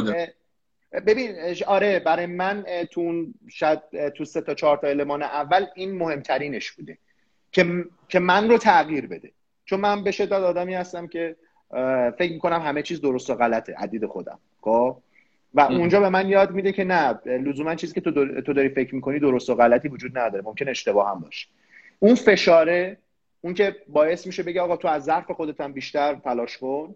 ببین آره برای من تو شاید تو سه تا چهار تا المان اول این مهمترینش بوده که که من رو تغییر بده. چون من به شدت آدمی هستم که فکر می‌کنم همه چیز درست و غلطه عدید خودم. خب؟ و اونجا به من یاد میده که نه لزوما چیزی که تو, تو داری فکر می‌کنی درست و غلطی وجود نداره ممکن اشتباه هم باشه. اون فشاره اون که باعث میشه بگه آقا تو از ظرف خودت هم بیشتر تلاش کن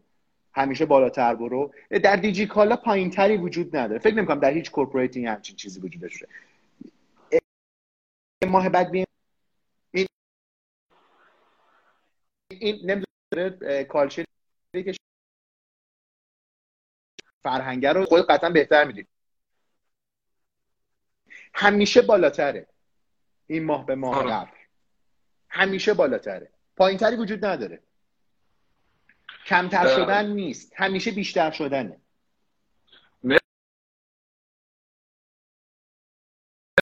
همیشه بالاتر برو. در دیجی کالا پایین تری وجود نداره. فکر نمی‌کنم در هیچ کورپوریتی همچین چیزی وجود داشته. ماه بعد بیم. این این نمی‌دونه کالچری که فرهنگه رو خود قطعا بهتر می‌دید همیشه بالاتره این ماه به ماه آره. قبل. همیشه بالاتره. پایین تری وجود نداره. کمتر شدن نیست. همیشه بیشتر شدنه.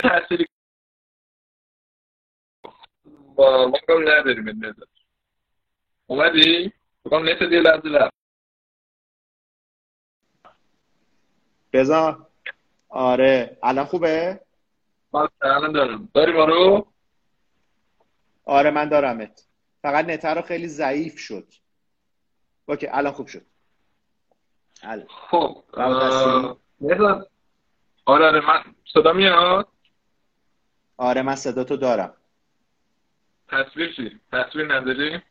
تأثیری ما کم نداریم این نظر اومدی؟ بکنم نت دیگه لحظه لحظه بزن آره. الان خوبه؟ من الان دارم. داری ما رو؟ آره من دارمت. فقط نت رو خیلی ضعیف شد. اوکی الان خوب شد. خب آره آره من صدا میاد؟ آره من صدا تو دارم. تصویر چی؟ تصویر نداری؟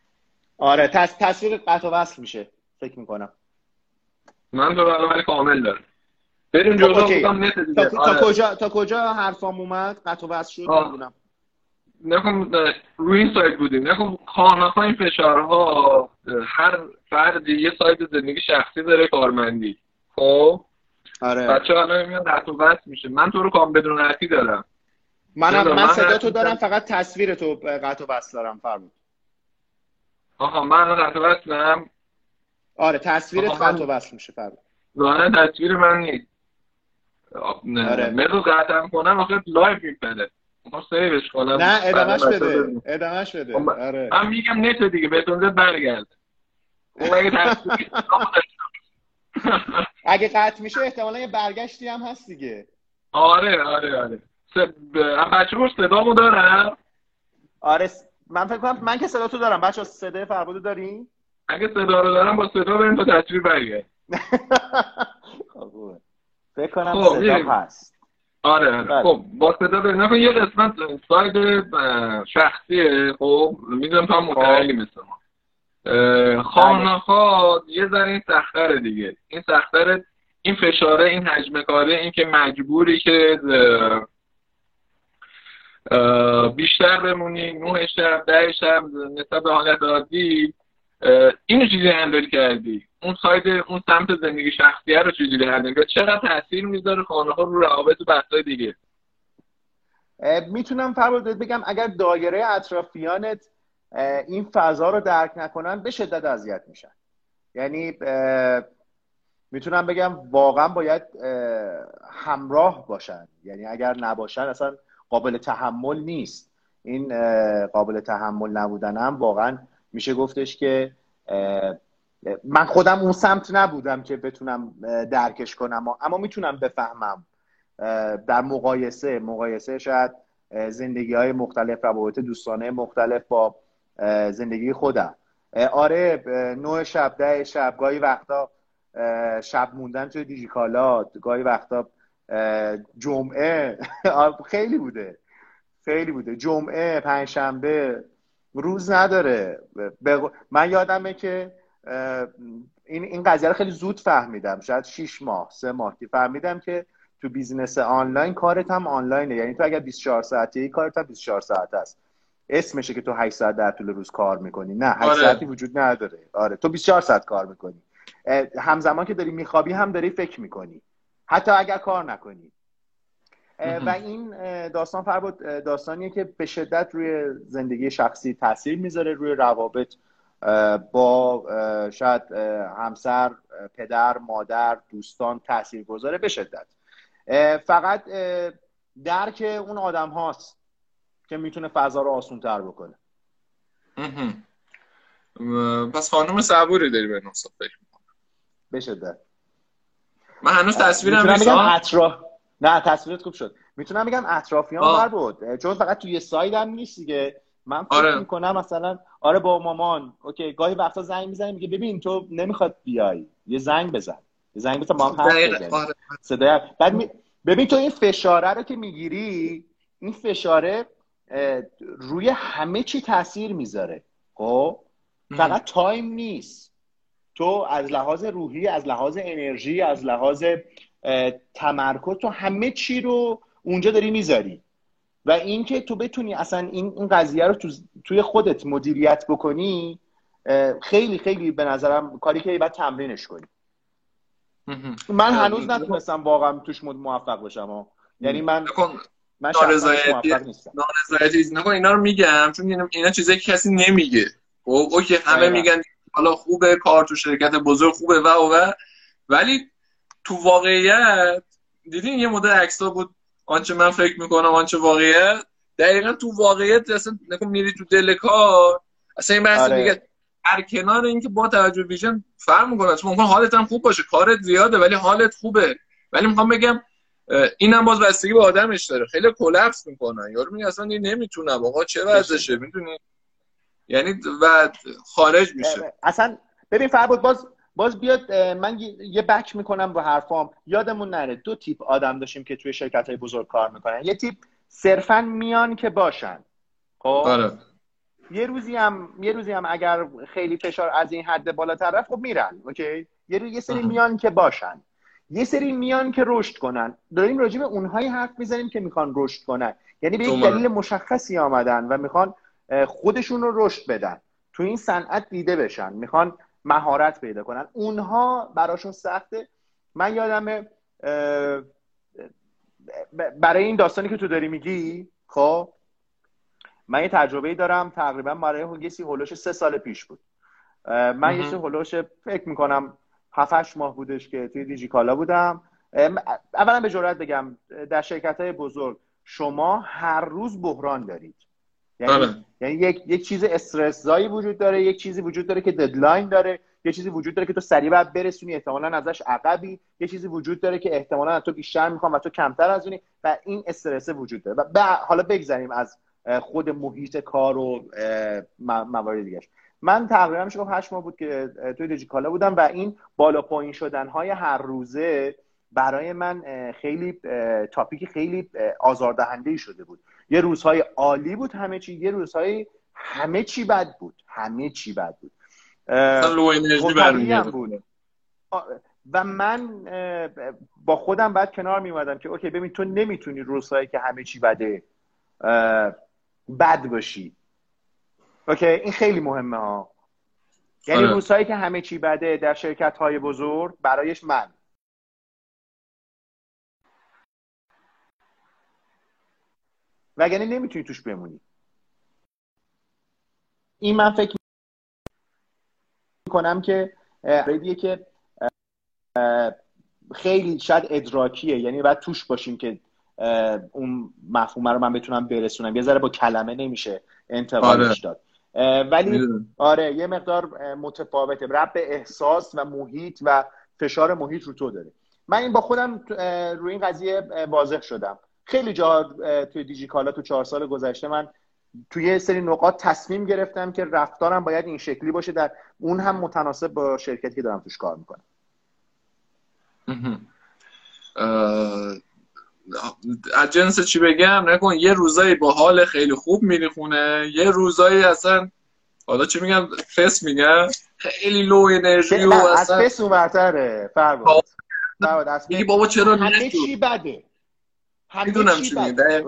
آره تص... تصویر قطع وصل میشه. فکر می‌کنم. من تو ولی کامل دارم. بریم جلو بودم نت دیگه. تا, آره. تا کجا تا کجا حرفام اومد؟ قطع وصل شد نمی‌دونم. نکن روی این سایت بودیم. نکن خانه این فشارها هر فردی یه سایت زندگی شخصی داره کارمندی. خب؟ آره. بچه الان میاد قطع و میشه. من تو رو کام بدون رفتی دارم. منم من صدا تو دارم فقط تصویر تو قطع و بس دارم. فرمود. آها من قطع و دارم. آره تصویرت قطع و بس میشه فرمود. نه تصویر من نیست. آره. مدو قطع کنم آخه لایو میپره سیوش کنم. نه ادامش بده. ادامش بده. خب، آره. من میگم نت دیگه بهتون زد برگرد. اگه قطع میشه احتمالا یه برگشتی هم هست دیگه. آره آره آره. بچه صدا صدامو دارم. آره من فکر کنم من که صدا تو دارم. بچه صدای فربودو داریم اگه صدا رو دارم با صدا بریم تا تصویر برگرد. خب، فکر کنم خب، صدا هست. آره. بله. خب با صدا نکن یه قسمت ساید شخصیه خب می‌دونم تا متعلی مثل ما خانه ها یه ذره این سختره دیگه این سختره این فشاره این حجم کاره این که مجبوری که بیشتر بمونی نه شب ده شب نسبت به حالت عادی اینو چیزی هندل کردی؟ اون ساید اون سمت زندگی شخصیه رو چجوری هندل کردی؟ چقدر تاثیر می‌ذاره خانه ها رو روابط و بحثای دیگه؟ می‌تونم فرمود بگم اگر دایره اطرافیانت این فضا رو درک نکنن به شدت اذیت میشن. یعنی می‌تونم بگم واقعا باید همراه باشن. یعنی اگر نباشن اصلا قابل تحمل نیست. این قابل تحمل نبودنم واقعا میشه گفتش که من خودم اون سمت نبودم که بتونم درکش کنم اما می‌تونم بفهمم در مقایسه مقایسه شاید زندگی های مختلف روابط دوستانه مختلف با زندگی خودم. آره نوع شب ده شب گاهی وقتا شب موندن توی دیجیکالا گاهی وقتا جمعه خیلی بوده خیلی بوده. جمعه پنجشنبه روز نداره. من یادمه که این این قضیه رو خیلی زود فهمیدم. شاید 6 ماه سه ماه که فهمیدم که تو business آنلاین کارت هم آنلاینه. یعنی تو اگر 24 ساعته ای کارت هم 24 ساعت است. اسمشه که تو 8 ساعت در طول روز کار می‌کنی. نه 8 آره. ساعتی وجود نداره. آره تو 24 ساعت کار می‌کنی. همزمان که داری میخوابی هم داری فکر می‌کنی. حتی اگر کار نکنی. و این داستان فرباد داستانیه که به شدت روی زندگی شخصی تاثیر می‌ذاره روی روابط با شاید همسر پدر مادر دوستان تاثیر گذاره به شدت. فقط درک اون آدم هاست که می‌تونه فضا رو آسون تر بکنه پس خانم صبوری داری به نصف فکر به شدت. من هنوز تصویرم اطراف نه تصویرت خوب شد. می‌تونم بگم اطرافیان بر بود چون فقط توی سایدم نیست دیگه. من فکر آره. می‌کنم مثلا آره با مامان. اوکی گاهی وقتا زنگ می‌زنی میگه ببین تو نمی‌خواد بیای. یه زنگ بزن. یه زنگ بزن ما هم حرف آره. صدای بعد ببین تو این فشاره رو که می‌گیری این فشاره روی همه چی تاثیر می‌ذاره. خب؟ فقط تایم نیست. تو از لحاظ روحی از لحاظ انرژی از لحاظ تمرکز تو همه چی رو اونجا داری می‌ذاری. و اینکه تو بتونی اصلا این این قضیه رو تو توی خودت مدیریت بکنی خیلی خیلی به نظرم کاری که باید تمرینش کنی. من هنوز نتونستم واقعا توش موفق بشم یعنی من من نارضایتی نکن اینا رو میگم چون اینا چیزایی که کسی نمیگه. خب اوکی همه میگن حالا خوبه کار تو شرکت بزرگ خوبه و و. ولی تو واقعیت دیدین یه مدل عکسا بود آنچه من فکر می‌کنم آنچه واقعیت. دقیقا تو واقعیت اصلا نکن میری تو دل کار اصلا این بحث آره. دیگه در کنار اینکه با توجه ویژن فرق می‌کنه چون ممکن حالت هم خوب باشه کارت زیاده ولی حالت خوبه. ولی می‌خوام بگم اینم باز بستگی به آدمش داره. خیلی کلپس می‌کنن یارو میگه اصلا این نمی‌تونم. آقا چه وضعشه؟ می‌دونی؟ یعنی و خارج میشه. اصلا ببین فربود باز باز بیاد من یه بک می‌کنم رو حرفام. یادمون نره دو تیپ آدم داشتیم که توی شرکت های بزرگ کار می‌کنن. یه تیپ صرفا میان که باشن. خب؟ آره. یه روزی هم یه روزی هم اگر خیلی فشار از این حد بالاتر رفت خب میرن. اوکی؟ یه یه سری میان که باشن. یه سری میان که رشد کنن. داریم راجع به اونهایی حرف می‌زنیم که می‌خوان رشد کنن. یعنی به یک دلیل مشخصی آمدن و می‌خوان خودشون رو رشد بدن. تو این صنعت دیده بشن. می‌خوان مهارت پیدا کنن. اونها براشون سخته. من یادم برای این داستانی که تو داری میگی خب من یه تجربه دارم. تقریبا برای یه سی هلوش سه سال پیش بود. من یه سی هلوش فکر می‌کنم هفتش ماه بودش که توی دیجیکالا بودم. اولا به جرات بگم در شرکت های بزرگ شما هر روز بحران دارید. یعنی, آره. یعنی یک, یک چیز استرسزایی وجود داره یک چیزی وجود داره که ددلاین داره یه چیزی وجود داره که تو سریع باید برسونی احتمالا ازش عقبی یه چیزی وجود داره که احتمالا از تو بیشتر می‌خوام و تو کمتر از اونی و این استرس وجود داره. و حالا بگذاریم از خود محیط کار و موارد دیگه من تقریبا میشه هشت ماه بود که توی دیجیکالا بودم و این بالا پایین شدن های هر روزه برای من خیلی تاپیک خیلی آزاردهنده ای شده بود. یه روزهای عالی بود همه چی یه روزهای همه چی بد بود همه چی بد بود. خب، بود و من با خودم بعد کنار میومدم که اوکی ببین تو نمی‌تونی روزهایی که همه چی بده بد باشی. اوکی این خیلی مهمه ها. یعنی آره. روزهایی که همه چی بده در شرکت های بزرگ برایش من. وگرنه نمی‌تونی توش بمونی. این من فکر کنم که ردیه که خیلی شاید ادراکیه. یعنی باید توش باشیم که اون مفهوم رو من بتونم برسونم. یه ذره با کلمه نمیشه انتقالش آره. داد. ولی آره یه مقدار متفاوته. رب به احساس و محیط و فشار محیط رو تو داره. من این با خودم روی این قضیه واضح شدم. خیلی جا توی دیجیکالا تو چهار سال گذشته من توی یه سری نقاط تصمیم گرفتم که رفتارم باید این شکلی باشه در اون هم متناسب با شرکتی که دارم توش کار می‌کنم. از جنس چی بگم؟ نکن یه روزایی با حال خیلی خوب میری خونه یه روزایی اصلا حالا چی میگم؟ فس میگم خیلی لو انرژی و اصلا از فس اونورتره فرباد میگی بابا چرا همه چی بده. می‌دونم چی میگه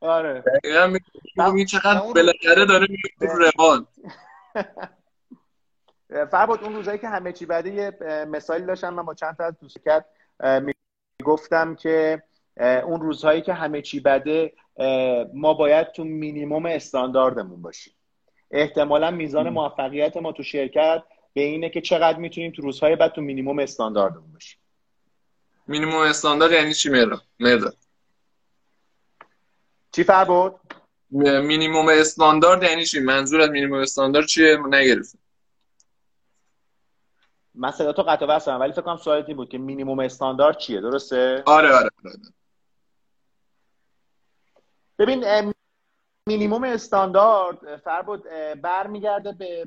آره. میگم چقدر بالاخره داره میفته رو روان. فرباد اون روزایی که همه چی بده یه مثالی داشتم من با چند تا از دوستکت می‌گفتم که اون روزهایی که همه چی بده ما باید تو مینیموم استانداردمون باشیم. احتمالا میزان موفقیت ما تو شرکت به اینه که چقدر می‌تونیم تو روزهای بعد تو مینیموم استانداردمون باشیم. مینیموم استاندارد یعنی چی مهرداد چی فر بود؟ مینیموم استاندارد یعنی چی؟ منظور از مینیموم استاندارد چیه؟ نگرفتم من صدا تو قطع بستم ولی فکر کنم سوالت این بود که مینیموم استاندارد چیه درسته؟ آره آره, آره. ببین مینیموم استاندارد فربود برمیگرده به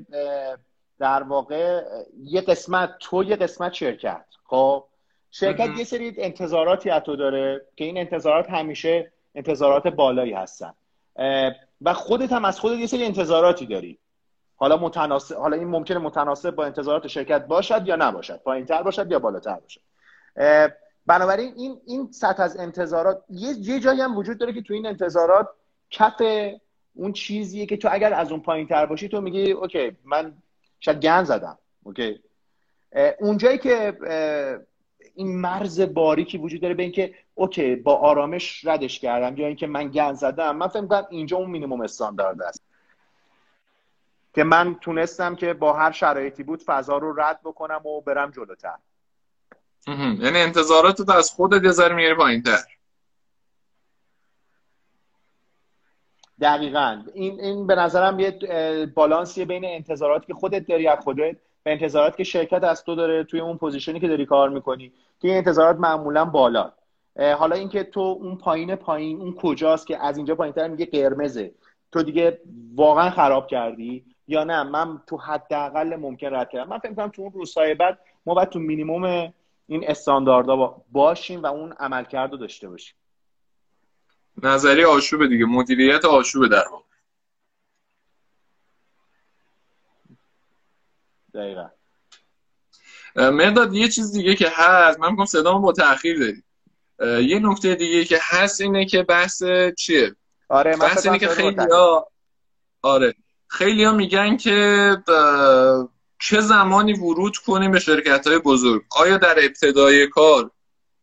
در واقع یه قسمت تو یه قسمت شرکت خب؟ شرکت یه سری انتظاراتی از تو داره که این انتظارات همیشه انتظارات بالایی هستن. و خودت هم از خودت یه سری انتظاراتی داری. حالا متناسب حالا این ممکنه متناسب با انتظارات شرکت باشد یا نباشد. پایینتر باشد یا بالاتر باشد. بنابراین این این سطح از انتظارات یه, یه جایی هم وجود داره که تو این انتظارات کف اون چیزیه که تو اگر از اون پایین تر باشی تو میگی OK من شاید گن زدم. OK. اونجایی که این مرز باریکی وجود داره به اینکه OK با آرامش ردش کردم یا اینکه من گن زدم من فکر کنم اینجا اون مینیمم استاندارد است. که من تونستم که با هر شرایطی بود فضا رو رد بکنم و برم جلوتر. یعنی انتظارات از خودت یه ذره میاری پایین تر دقیقا. این, این به نظرم یه بالانسیه بین انتظاراتی که خودت داری از خودت و انتظارات که شرکت از تو داره توی اون پوزیشنی که داری کار می‌کنی این انتظارات معمولا بالا. حالا اینکه تو اون پایین پایین اون کجاست که از اینجا پایین تر میگه قرمزه. تو دیگه واقعا خراب کردی یا نه؟ من تو حداقل ممکن رد کردم. من فکر تو اون روزهای بعد ما باید تو مینیمم این استانداردها باشیم و اون عملکرد رو داشته باشیم. نظری آشوبه دیگه. مدیریت آشوبه در واقع. دقیقا. مرداد یه چیز دیگه که هست من میگم صدامو با تاخیر داری یه نکته دیگه که هست اینه که بحث چیه؟ آره بحث اینه که خیلی ها آره. خیلی ها میگن که چه زمانی ورود کنیم به شرکت های بزرگ؟ آیا در ابتدای کار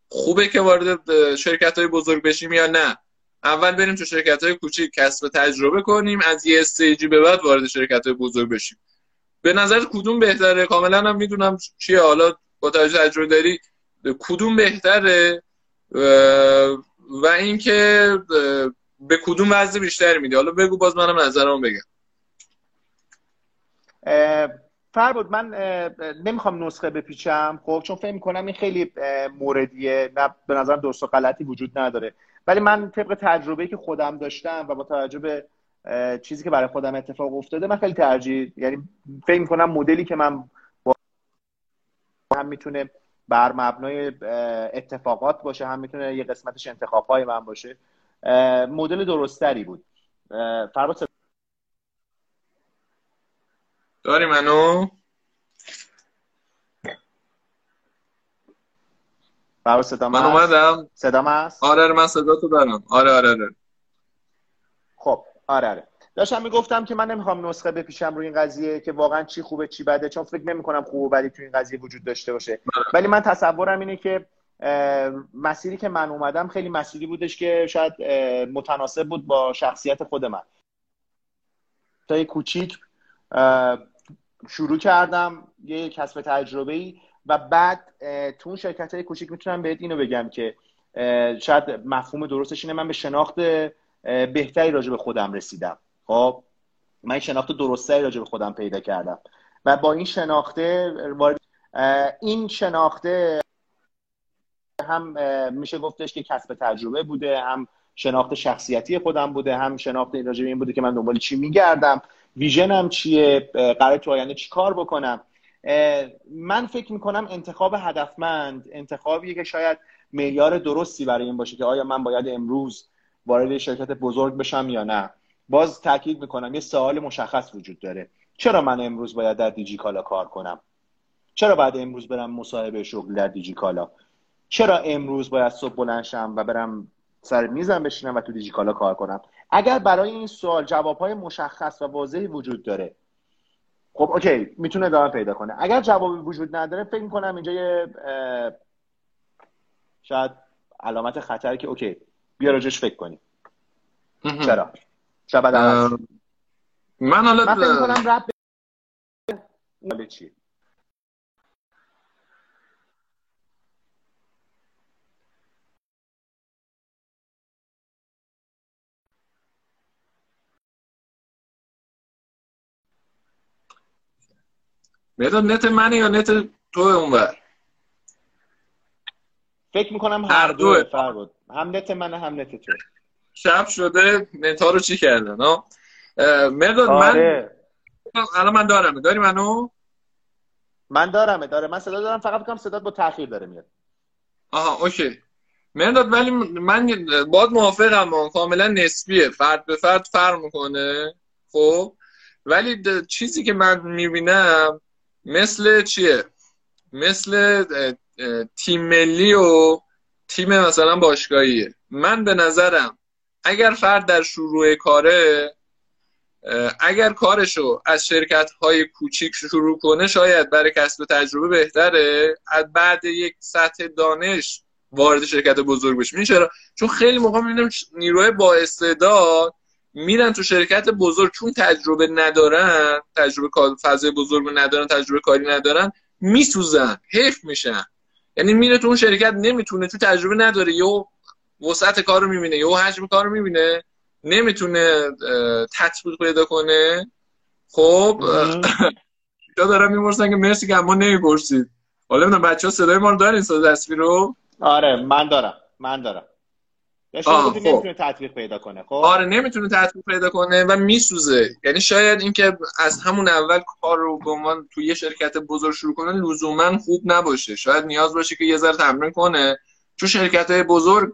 خوبه که وارد شرکت های بزرگ بشیم یا نه؟ اول بریم تو شرکت های کوچیک کسب تجربه کنیم از یه استیجی به بعد وارد شرکت های بزرگ بشیم. به نظر کدوم بهتره؟ کاملا هم می‌دونم چیه. حالا با توجه تجربه داری کدوم بهتره؟ و اینکه به کدوم وضع بیشتر میده حالا بگو باز منم نظرم بگم. فربود من نمی‌خوام نسخه بپیچم خب؟ چون فکر می‌کنم این خیلی موردیه نه به نظر درست و غلطی وجود نداره. ولی من طبق تجربه که خودم داشتم و با توجه به چیزی که برای خودم اتفاق افتاده من خیلی ترجیح یعنی فکر می‌کنم مدلی که من با هم می‌تونه بر مبنای اتفاقات باشه هم می‌تونه یه قسمتش انتخاب های من باشه مدل درستری بود. فرباد داری منو؟ برای صدا من اومدم. صدا هست؟ آره آره من صدا تو دارم. آره آره آره. آره آره. داشتم می‌گفتم که من نمی‌خوام نسخه بپیشم روی این قضیه که واقعا چی خوبه چی بده چون فکر نمی کنم خوب و بدی تو این قضیه وجود داشته باشه. بله. ولی من تصورم اینه که مسیری که من اومدم خیلی مسیری بودش که شاید متناسب بود با شخصیت خود من. تا کوچیک شروع کردم یه کسب تجربه ای و بعد تو اون شرکت های کوچیک می‌تونم بهت اینو بگم که شاید مفهوم درستش اینه من به شناخت بهتری راجع به خودم رسیدم. خب؟ من شناخت درسته راجع به خودم پیدا کردم. و با این شناخته این شناخته هم میشه گفتش که کسب تجربه بوده هم شناخت شخصیتی خودم بوده هم شناخت راجع به این بوده که من دنبال چی میگردم ویژنم چیه قرار تو آینده چی کار بکنم. من فکر می‌کنم انتخاب هدفمند انتخابیه که شاید معیار درستی برای این باشه که آیا من باید امروز وارد شرکت بزرگ بشم یا نه. باز تاکید می‌کنم یه سوال مشخص وجود داره. چرا من امروز باید در دیجی کالا کار کنم؟ چرا باید امروز برم مصاحبه شغل در دیجی کالا؟ چرا امروز باید صبح بلند شم و برم سر میزم بشینم و تو دیجی کالا کار کنم؟ اگر برای این سوال جوابهای مشخص و واضحی وجود داره خب اوکی می‌تونه ادامه پیدا کنه. اگر جوابی وجود نداره فکر می‌کنم اینجا یه شاید علامت خطر که اوکی بیا راجش فکر کنیم. چرا؟ شاید من حالا من فکر رب چی؟ مرداد نت منه یا نت تو اونور؟ فکر می‌کنم هر دو فرود هم منه هم نت تو. شب شده. نت ها رو چی کردن مرداد آره. من الان من دارم. داری منو؟ من دارم داره. من صدا دارم فقط بکنم صدا با تاخیر داره میاد. آها اوکی. مرداد ولی من باد موافقم کاملا نسبیه. فرد به فرد فرق می‌کنه خب؟ ولی چیزی که من می‌بینم مثل چیه؟ مثل تیم ملی و تیم مثلا باشگاهیه. من به نظرم اگر فرد در شروع کاره اگر کارشو از شرکت های کوچیک شروع کنه شاید برای کسب تجربه بهتره از بعد یک سطح دانش وارد شرکت بزرگ بشه. چرا؟ چون خیلی موقع می‌بینم نیروی با استعداد میرن تو شرکت بزرگ چون تجربه ندارن تجربه فضای بزرگ ندارن تجربه کاری ندارن میسوزن حیف میشن. یعنی میره تو اون شرکت نمی‌تونه تو تجربه نداره. یه وسعت کار رو می‌بینه یه حجم کار رو می‌بینه. نمی‌تونه تطبیق پیدا کنه. خب یا دارم می‌پرسن که مرسی که اما نمی‌پرسید. حالا بچه بچه‌ها صدای ما رو دارین صدا تصویر رو؟ آره من دارم من دارم. خب. نمی‌تونه تطبیق پیدا کنه خب؟ آره نمی‌تونه تطبیق پیدا کنه و میسوزه. یعنی شاید اینکه از همون اول کار رو به عنوان توی یه شرکت بزرگ شروع کنه لزوما خوب نباشه. شاید نیاز باشه که یه ذره تمرین کنه. چون شرکت های بزرگ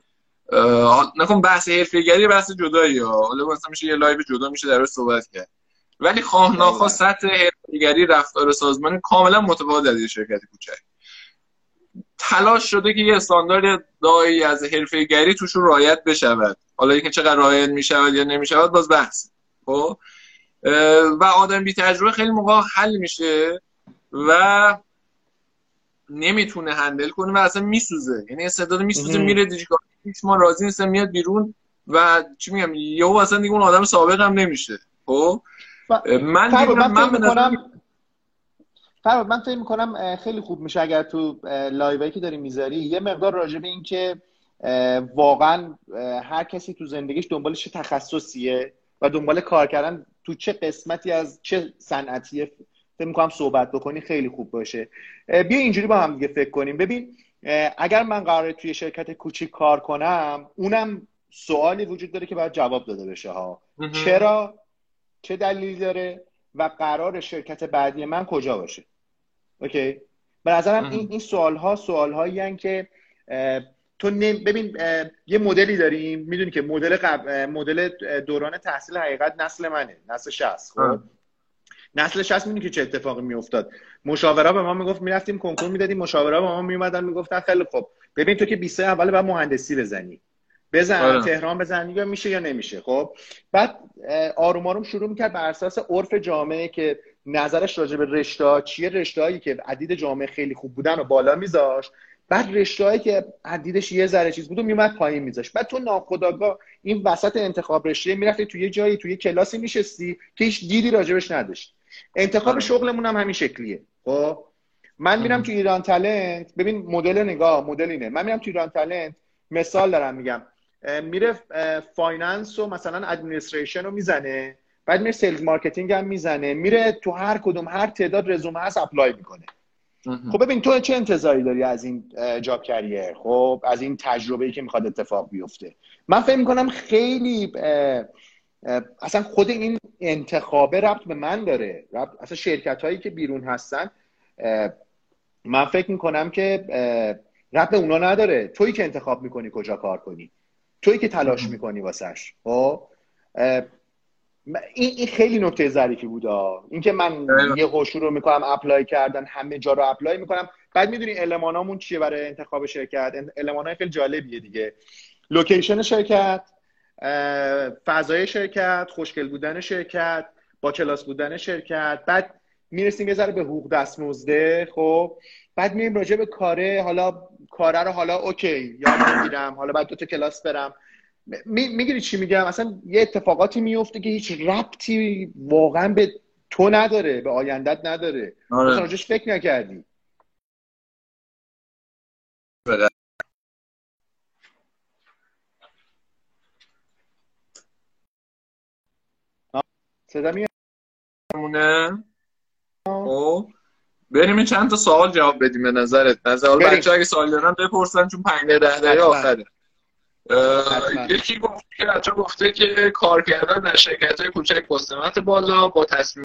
نکن بحث حرفه‌ای‌گری بحث جدایی ها. حالا مثلا میشه یه live جدا میشه در صحبت کرد. ولی خواه ناخواه سطح حرفه‌ای‌گری رفتار سازمانی کاملا متفاوت از شرکت کوچک. تلاش شده که یه استاندارد دایی از حرفه گری توشون رایت بشود. حالا اینکه چقدر رایت می‌شود یا نمی‌شود باز بحث. خب؟ و آدم بی تجربه خیلی موقع حل میشه و نمی‌تونه هندل کنه و اصلا میسوزه. یعنی استعداد میسوزه میره دیجیکال هیچ ما راضی نیستم میاد بیرون و چی میگم یهو اصلا دیگه اون آدم سابق هم نمیشه. خب؟ من من, من, فراد من فکر می‌کنم خیلی خوب میشه اگر تو لایوی که داری می‌ذاری یه مقدار راجع به این که واقعا هر کسی تو زندگیش دنبالش چه تخصصیه و دنبال کار کردن تو چه قسمتی از چه صنعتیه فکر می‌کنم صحبت بکنی خیلی خوب باشه. بیا اینجوری با هم دیگه فکر کنیم. ببین اگر من قراره توی شرکت کوچیک کار کنم اونم سوالی وجود داره که باید جواب داده بشه ها. چرا؟ چه دلیلی داره؟ و قرار شرکت بعدی من کجا باشه؟ اوکی. به نظرم این این سوال ها سوال هایی که تو ببین یه مدلی داریم. می‌دونی که مدل قبل مدل دوران تحصیل حقیقت نسل منه نسل 60 خب؟ نسل 60 می‌دونی که چه اتفاقی میافتاد. مشاورا به ما می‌گفت می‌رفتیم کنکور می‌دادیم. مشاورا به ما میومدن می‌گفتن خیلی خب. ببین تو که 20 اول بعد مهندسی بزنی. بزن آره. تهران بزن یا میشه یا نمیشه خب؟ بعد آروم آروم شروع می‌کرد بر اساس عرف جامعه که نظرش راجع به رشته چیه؟ رشته که عدید جامعه خیلی خوب بودن و بالا میذاشت. بعد رشته که عدیدش یه ذره چیز بود و میومد پایین میذاشت. بعد تو ناخداگاه این وسط انتخاب رشته می‌رفتی توی یه جایی توی کلاسی میشستی که هیچ دیدی راجبش نداشت انتخاب آره. شغلمون هم همین شکلیه. خب؟ من میرم تو ایران تالنت ببین مدل نگاه مدل اینه. من میرم تو ایران تالنت مثال دارم میگم. میره finance و مثلا administration رو می‌زنه. بعد میره sales marketing هم می‌زنه. میره تو هر کدوم هر تعداد رزومه هست apply می‌کنه. خب ببین تو چه انتظاری داری از این job career خب از این تجربه ای که می‌خواد اتفاق بیفته. من فکر می‌کنم خیلی اصلا خود این انتخابه ربط به من داره. ربط اصلا شرکت هایی که بیرون هستن من فکر می‌کنم که ربط به اونا نداره. تویی که انتخاب می‌کنی کجا کار کنی؟ تویی که تلاش می‌کنی واسش. خب؟ این, این خیلی نکته ظریفی بود اینکه من یه قشور رو می‌کنم apply کردن همه جا رو apply می‌کنم. بعد می‌دونی المانامون چیه برای انتخاب شرکت؟ المانای خیلی جالبیه دیگه. location شرکت فضای شرکت خوشگل بودن شرکت با کلاس بودن شرکت. بعد می‌رسیم یه ذره به حقوق دستمزده خب. بعد میریم راجع به کاره. حالا کاره رو حالا اوکی یاد می‌گیرم. حالا بعد دو تا کلاس برم. می‌گیری چی میگم؟ اصلا یه اتفاقاتی میفته که هیچ ربطی واقعا به تو نداره به آیندت نداره. آره. اصلا راجش فکر نکردی. صدا میاد؟ خب. بریم چند تا سوال جواب بدیم به نظرت. نظر بچه اگه سوال دارن بپرسن چون 5 ده دقیقه آخره. یکی گفت که بچه گفته که کار کردن در شرکت های کوچک با بالا با تصمیم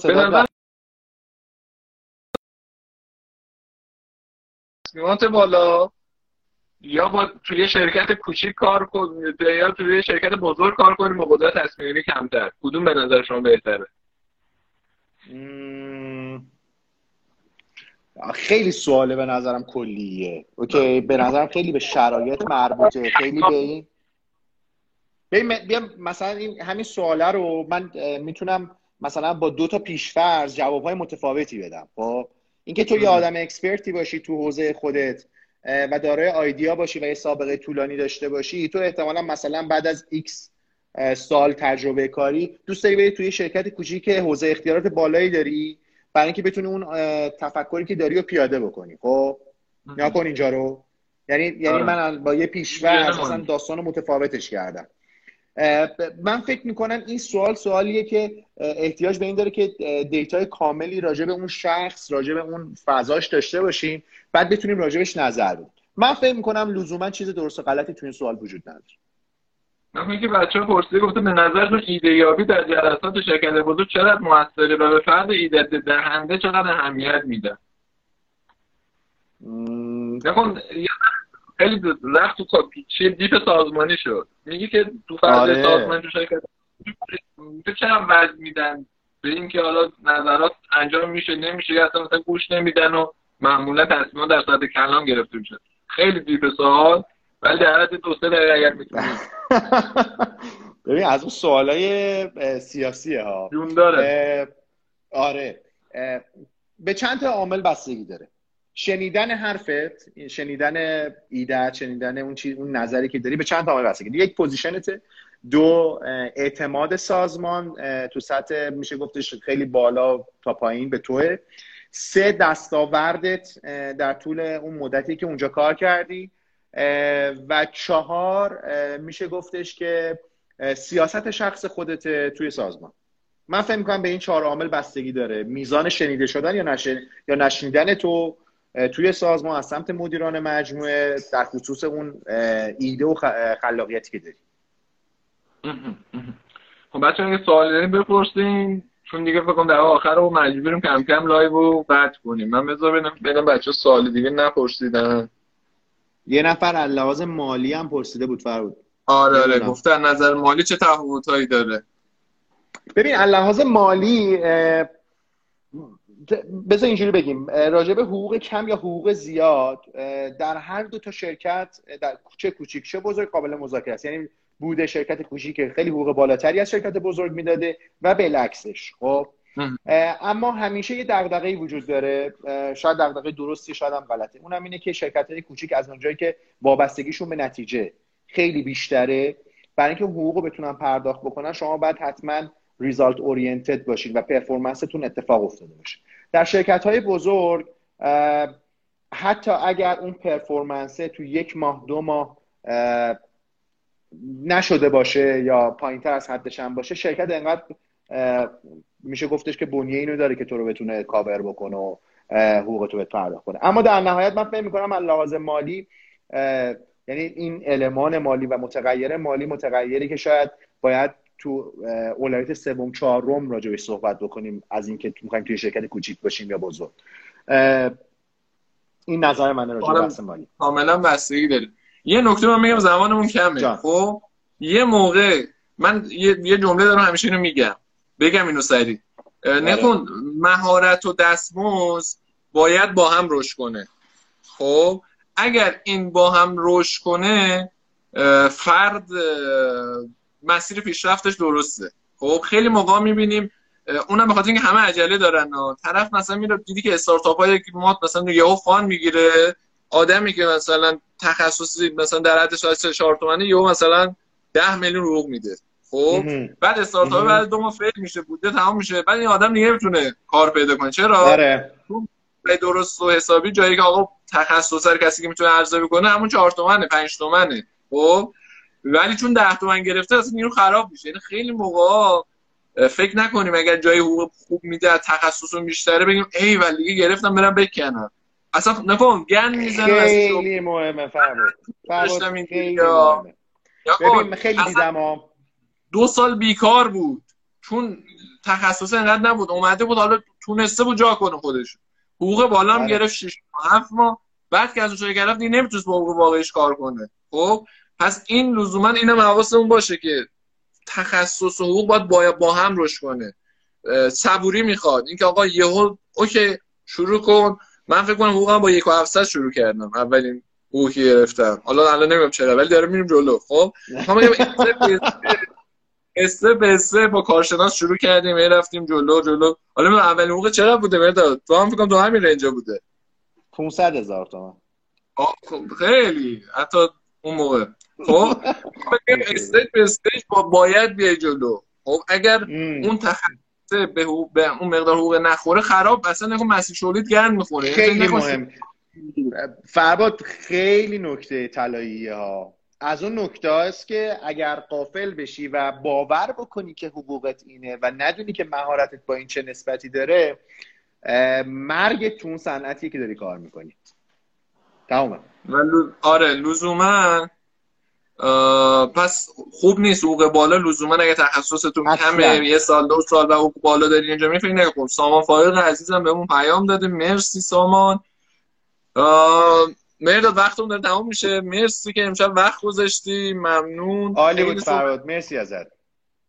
صدا تصمیمات بالا یا با توی شرکت کوچیک کار کنید یا توی شرکت بزرگ کار کنید با قدرت تصمیمی کمتر. کدوم به نظر شما بهتره؟ خیلی سواله به نظرم کلیه. اوکی به نظرم خیلی به شرایط مربوطه. خیلی به این بیا مثلا این همین سواله رو من می‌تونم مثلا با دو تا پیشفرض جوابهای متفاوتی بدم خب؟ اینکه تو یه آدم اکسپرتی باشی تو حوزه خودت و دارای آیدیا باشی و یه سابقه طولانی داشته باشی تو احتمالا مثلا بعد از X سال تجربه کاری دوست داری بری توی شرکت کوچیک که حوزه اختیارات بالایی داری؟ برای اینکه بتونی اون تفکری که داری رو پیاده بکنی. خب؟ یا کن اینجا رو. یعنی یعنی آره. من با یه پیشورز اصلا داستان متفاوتش کردم. من فکر می‌کنم این سوال سوالیه که احتیاج به این داره که دیتای کاملی راجع به اون شخص راجع به اون فضاش داشته باشیم. بعد بتونیم راجبش نظر بدیم. من فکر می‌کنم لزوما چیز درست و غلطی تو این سوال وجود نداره. من که بچه ها پرسیده گفته به نظرتون ایده یابی در جلسات شرکت بزرگ چقدر موثره و به فرد ایده دهنده چقدر اهمیت میده؟ نکن خیلی رفت تو چه deep سازمانی شد. میگی که تو فرد آره. سازمان تو شرکت چرا وزن میدن؟ به اینکه حالا نظرات انجام میشه نمیشه یا اصلا مثلا گوش نمیدن و معمولا تصمیمات در صورت کلام گرفته میشه. خیلی دیپ سوال. ولی در حد دو سه دقیقه اگر می‌تونید ببین از اون سوالای سیاسیه ها. جون داره. آره. به چند تا عامل بستگی داره. شنیدن حرفت شنیدن ایده شنیدن اون چیز اون نظری که داری به چند تا عامل بستگی یک پوزیشنته. دو اعتماد سازمان تو سطح میشه گفتش خیلی بالا تا پایین به توه. سه دستاوردت در طول اون مدتی که اونجا کار کردی. و چهار میشه گفتش که سیاست شخص خودت توی سازمان. من فکر می‌کنم به این چهار عامل بستگی داره. میزان شنیده شدن یا, نشن... یا نشنیدن تو توی سازمان از سمت مدیران مجموعه در خصوص اون ایده و خلاقیتی که داری. خب بچه اگه سوال داریم بپرسین چون دیگه فکر در آخر رو مجبوریم کم کم live رو قطع کنیم. من بذار ببینم بچه سوال دیگه نپرسیدن. یه نفر از لحاظ مالی هم پرسیده بود فرود آره آره گفته نظر مالی چه تفاوتایی داره. ببین از لحاظ مالی بذار اینجوری بگیم. راجع به حقوق کم یا حقوق زیاد در هر دو تا شرکت در چه کوچیک چه بزرگ قابل مذاکره است. یعنی بوده شرکت کوچیک خیلی حقوق بالاتری از شرکت بزرگ می‌داده و بالعکسش. خب؟ اما همیشه یه دغدغه‌ای وجود داره. شاید دغدغه درستی شاید هم غلطه. اونم اینه که شرکت های کوچیک از اونجایی که وابستگیشون به نتیجه خیلی بیشتره برای اینکه حقوق بتونن پرداخت بکنن شما باید حتما ریزالت اورینتد باشین و پرفورمنستون اتفاق افتاده باشه. در شرکت های بزرگ حتی اگر اون پرفورمنس تو یک ماه دو ماه نشده باشه یا پایین تر از حدش هم باشه شرکت انقدر میشه گفتش که بنیه اینو داره که تو رو بتونه کاور بکنه و حقوق تو پرداخت کنه. اما در نهایت من فکر می‌کنم از لحاظ مالی یعنی این المان مالی و متغیر مالی متغیری که شاید باید تو اولویت سوم چهارم راجعش صحبت بکنیم از اینکه می‌خوایم توی شرکت کوچیک باشیم یا بزرگ. این نظر من راجع به بحث مالی. کاملا بستگی داره یه نکته من میگم زمانمون کمه. خب یه موقع من یه جمله دارم همیشه اینو میگم. بگم اینو سریع آره. نکن مهارت و دستمزد باید با هم رشد کنه. خب اگر این با هم رشد کنه فرد مسیر پیشرفتش درسته. خب خیلی موقع می‌بینیم اونم به خاطر اینکه همه عجله دارن طرف مثلا میره دیدی که استارتاپ های ما مثلا یهو فان می‌گیره. آدمی که مثلا تخصصی مثلا در حد شاید 4 تومنه یهو مثلا 10 میلیون حقوق میده. خب بعد استارتاپ بعد دو ماه فیل میشه بوده تمام میشه. بعد این آدم دیگه نمی‌تونه کار پیدا کنه. چرا؟ آره. به درست و حسابی جایی که آقا تخصص کسی که می‌تونه ارزیابی کنه همون 4 تومنه 5 تومنه. خب؟ ولی چون 10 تومن گرفته اصلا نیرو خراب میشه. یعنی خیلی موقع فکر نکنیم اگر جای حقوق خوب میده تخصصون بیشتره بگیم ای ولی دیگه گرفتم برم بکنم. اصلا نکن گن می‌زنه خیلی مهمه فرمود خیلی مهمه. ببین خیلی دیدم دو سال بیکار بود. چون تخصص انقدر نبود. اومده بود حالا تونسته بود جا کنه خودش. حقوق بالا هم بله. گرفت 6 7 ماه. بعد که از اون گرفت دیگه نمی‌تونست با حقوق واقعیش کار کنه. خب؟ پس این لزوما اینم حواسمون باشه که تخصص و حقوق باید باید با هم رشد کنه. صبوری می‌خواد. اینکه آقا یهو اوکی شروع کن. من فکر کنم حقوقم با یک و شروع کردم. اولین حقوقی گرفتم. حالا الان نمی‌دونم چرا ولی داره میریم جلو. خب؟ ما استپ به استپ با کارشناس شروع کردیم می رفتیم جلو جلو. حالا اولین حقوق چرا بوده مرداد تو هم فکر تو همین رنجا بوده. 500 هزار تومان. خب خیلی. حتی اون موقع. خب استیج به استیج باید بیای جلو. خب اگر اون تخصص به, به اون مقدار حقوق نخوره خراب اصلا نکن مسیح شولید گرم می‌خوره. خیلی مهم. فرباد خیلی نکته طلاییه ها. از اون نکته است که اگر قافل بشی و باور بکنی که حقوقت اینه و ندونی که مهارتت با این چه نسبتی داره مرگ تو اون صنعتی که داری کار می‌کنی. تمامه آره لزوما پس خوب نیست حقوق بالا. لزوما اگه تخصصتون کمه یه سال دو سال و حقوق بالا داری اینجا می فکر نکن سامان فایق عزیزم بهمون پیام داده. مرسی سامان. مرداد وقتمون داره تمام میشه. مرسی که امشب وقت گذاشتی. ممنون. عالی بود فراد مرسی ازت.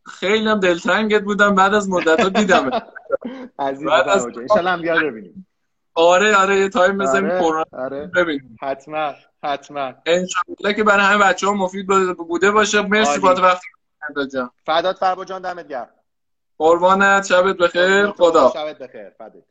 خیلی هم دلتنگت بودم. بعد از مدت ها دیدم عزیز از انشالله هم بیاد ببینیم. آره آره. یه تایم بزنیم آره, آره. ببینیم. حتما حتما. انشالله که برای همه بچه ها مفید بوده باشه. مرسی باد وقت فدات فربا جان. دمت گرم. قربانت. شبت بخیر. خدا. شبت بخیر فدات